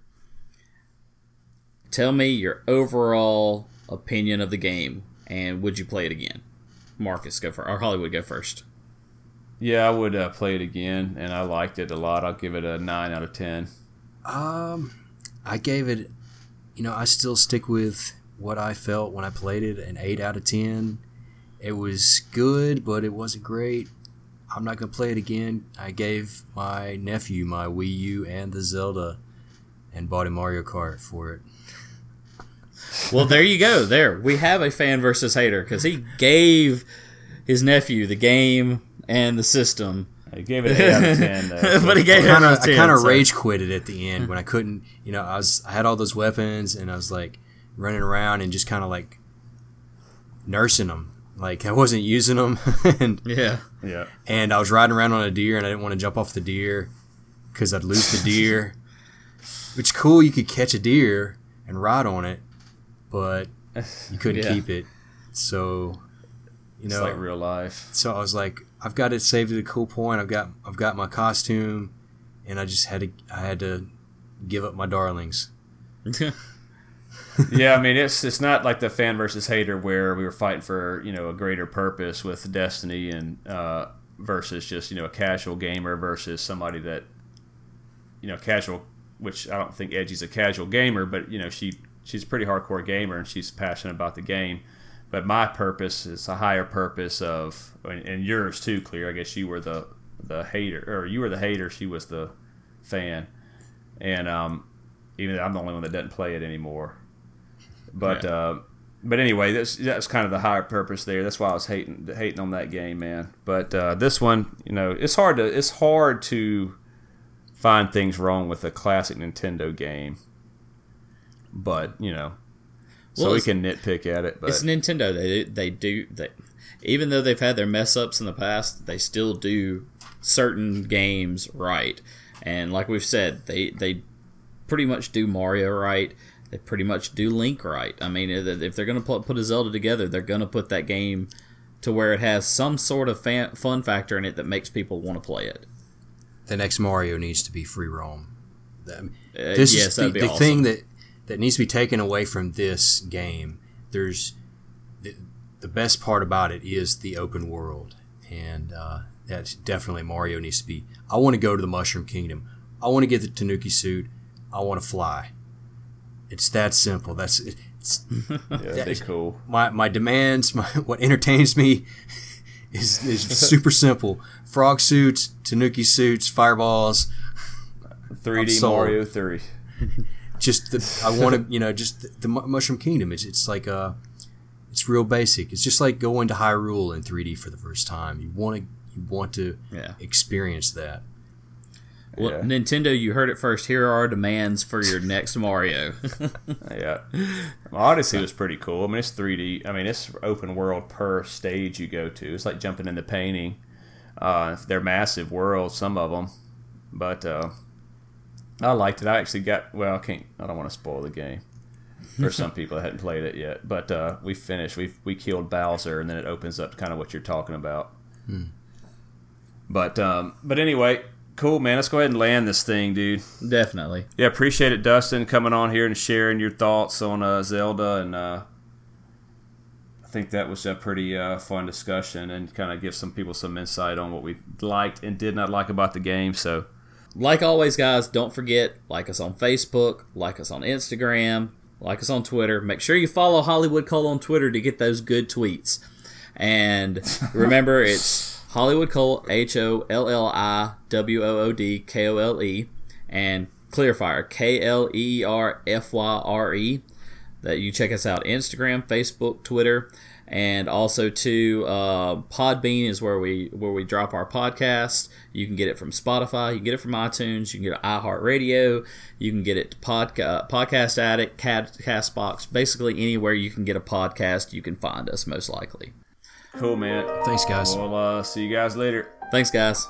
Tell me your overall opinion of the game, and would you play it again? Marcus, go for or Hollywood, go first. Yeah, I would uh, play it again, and I liked it a lot. I'll give it a nine out of ten. Um, I gave it. You know, I still stick with what I felt when I played it. An eight out of ten. It was good, but it wasn't great. I'm not gonna play it again. I gave my nephew my Wii U and the Zelda, and bought him Mario Kart for it. Well, there you go. There we have a fan versus hater because he gave his nephew the game and the system I gave it an eight out of ten, though. but he gave it kinda, I kind of so. rage quitted at the end when I couldn't. You know, I was I had all those weapons and I was like running around and just kind of like nursing them. Like I wasn't using them. and yeah, yeah. And I was riding around on a deer and I didn't want to jump off the deer because I'd lose the deer. Which cool, you could catch a deer and ride on it, but you couldn't yeah. keep it. So, you know, it's like real life. So I was like, I've got it saved at a cool point. I've got I've got my costume, and I just had to I had to give up my darlings. yeah, I mean it's it's not like the fan versus hater where we were fighting for you know a greater purpose with Destiny and uh, versus just you know a casual gamer versus somebody that you know casual, which I don't think Edgy's a casual gamer, but you know she she's a pretty hardcore gamer and she's passionate about the game but my purpose is a higher purpose of and yours too clear. I guess you were the the hater or you were the hater she was the fan. And um, even though i'm the only one that doesn't play it anymore. But yeah. uh, but anyway that's that's kind of the higher purpose there. That's why i was hating hating on that game man. But uh, this one you know it's hard to it's hard to find things wrong with a classic nintendo game but you know so we can nitpick at it. But it's Nintendo. They they do they, even though they've had their mess ups in the past, they still do certain games right. And like we've said, they they pretty much do Mario right. They pretty much do Link right. I mean, if they're gonna put a Zelda together, they're gonna put that game to where it has some sort of fan, fun factor in it that makes people want to play it. The next Mario needs to be free roam. Uh, this uh, yes, is the, the awesome. thing that that needs to be taken away from this game. There's the, the best part about it is the open world, and uh, that's definitely Mario needs to be. I want to go to the Mushroom Kingdom. I want to get the Tanuki suit. I want to fly. It's that simple. That's it's yeah, that's cool. My my demands, my what entertains me is is super simple. Frog suits, Tanuki suits, fireballs. 3D Mario 3 just the, I want to, you know, just the, the, Mushroom Kingdom. It's it's like uh, it's real basic. It's just like going to Hyrule in 3D for the first time. You want to you want to yeah. experience that. Well, Yeah. Nintendo, you heard it first. Here are our demands for your next Mario. Yeah, Odyssey was pretty cool. I mean, it's 3D. I mean, it's open world per stage you go to. It's like jumping in the painting. Uh, they're massive worlds, some of them, but uh, I liked it. I actually got well. I can't. I don't want to spoil the game for some people that hadn't played it yet. But uh, we finished. We we killed Bowser, and then it opens up to kind of what you're talking about. But um, but anyway, cool man. Let's go ahead and land this thing, dude. Definitely. Yeah, appreciate it, Dustin, coming on here and sharing your thoughts on uh, Zelda, and uh, I think that was a pretty uh, fun discussion and kind of give some people some insight on what we liked and did not like about the game. So, Like always, guys, don't forget like us on Facebook, like us on Instagram, like us on Twitter. Make sure you follow HolliwoodKole on Twitter to get those good tweets. And remember, it's HolliwoodKole, H O L L I W O O D K O L E, and Kleerfyre, K L E R F Y R E. That you check us out Instagram, Facebook, Twitter, and also to uh, Podbean is where we where we drop our podcast. You can get it from Spotify, you can get it from iTunes, you can get it iHeartRadio, you can get it to podca- Podcast Addict, Cad- Castbox, basically anywhere you can get a podcast, you can find us most likely. cool, man. Thanks, guys. We'll uh, see you guys later. Thanks, guys.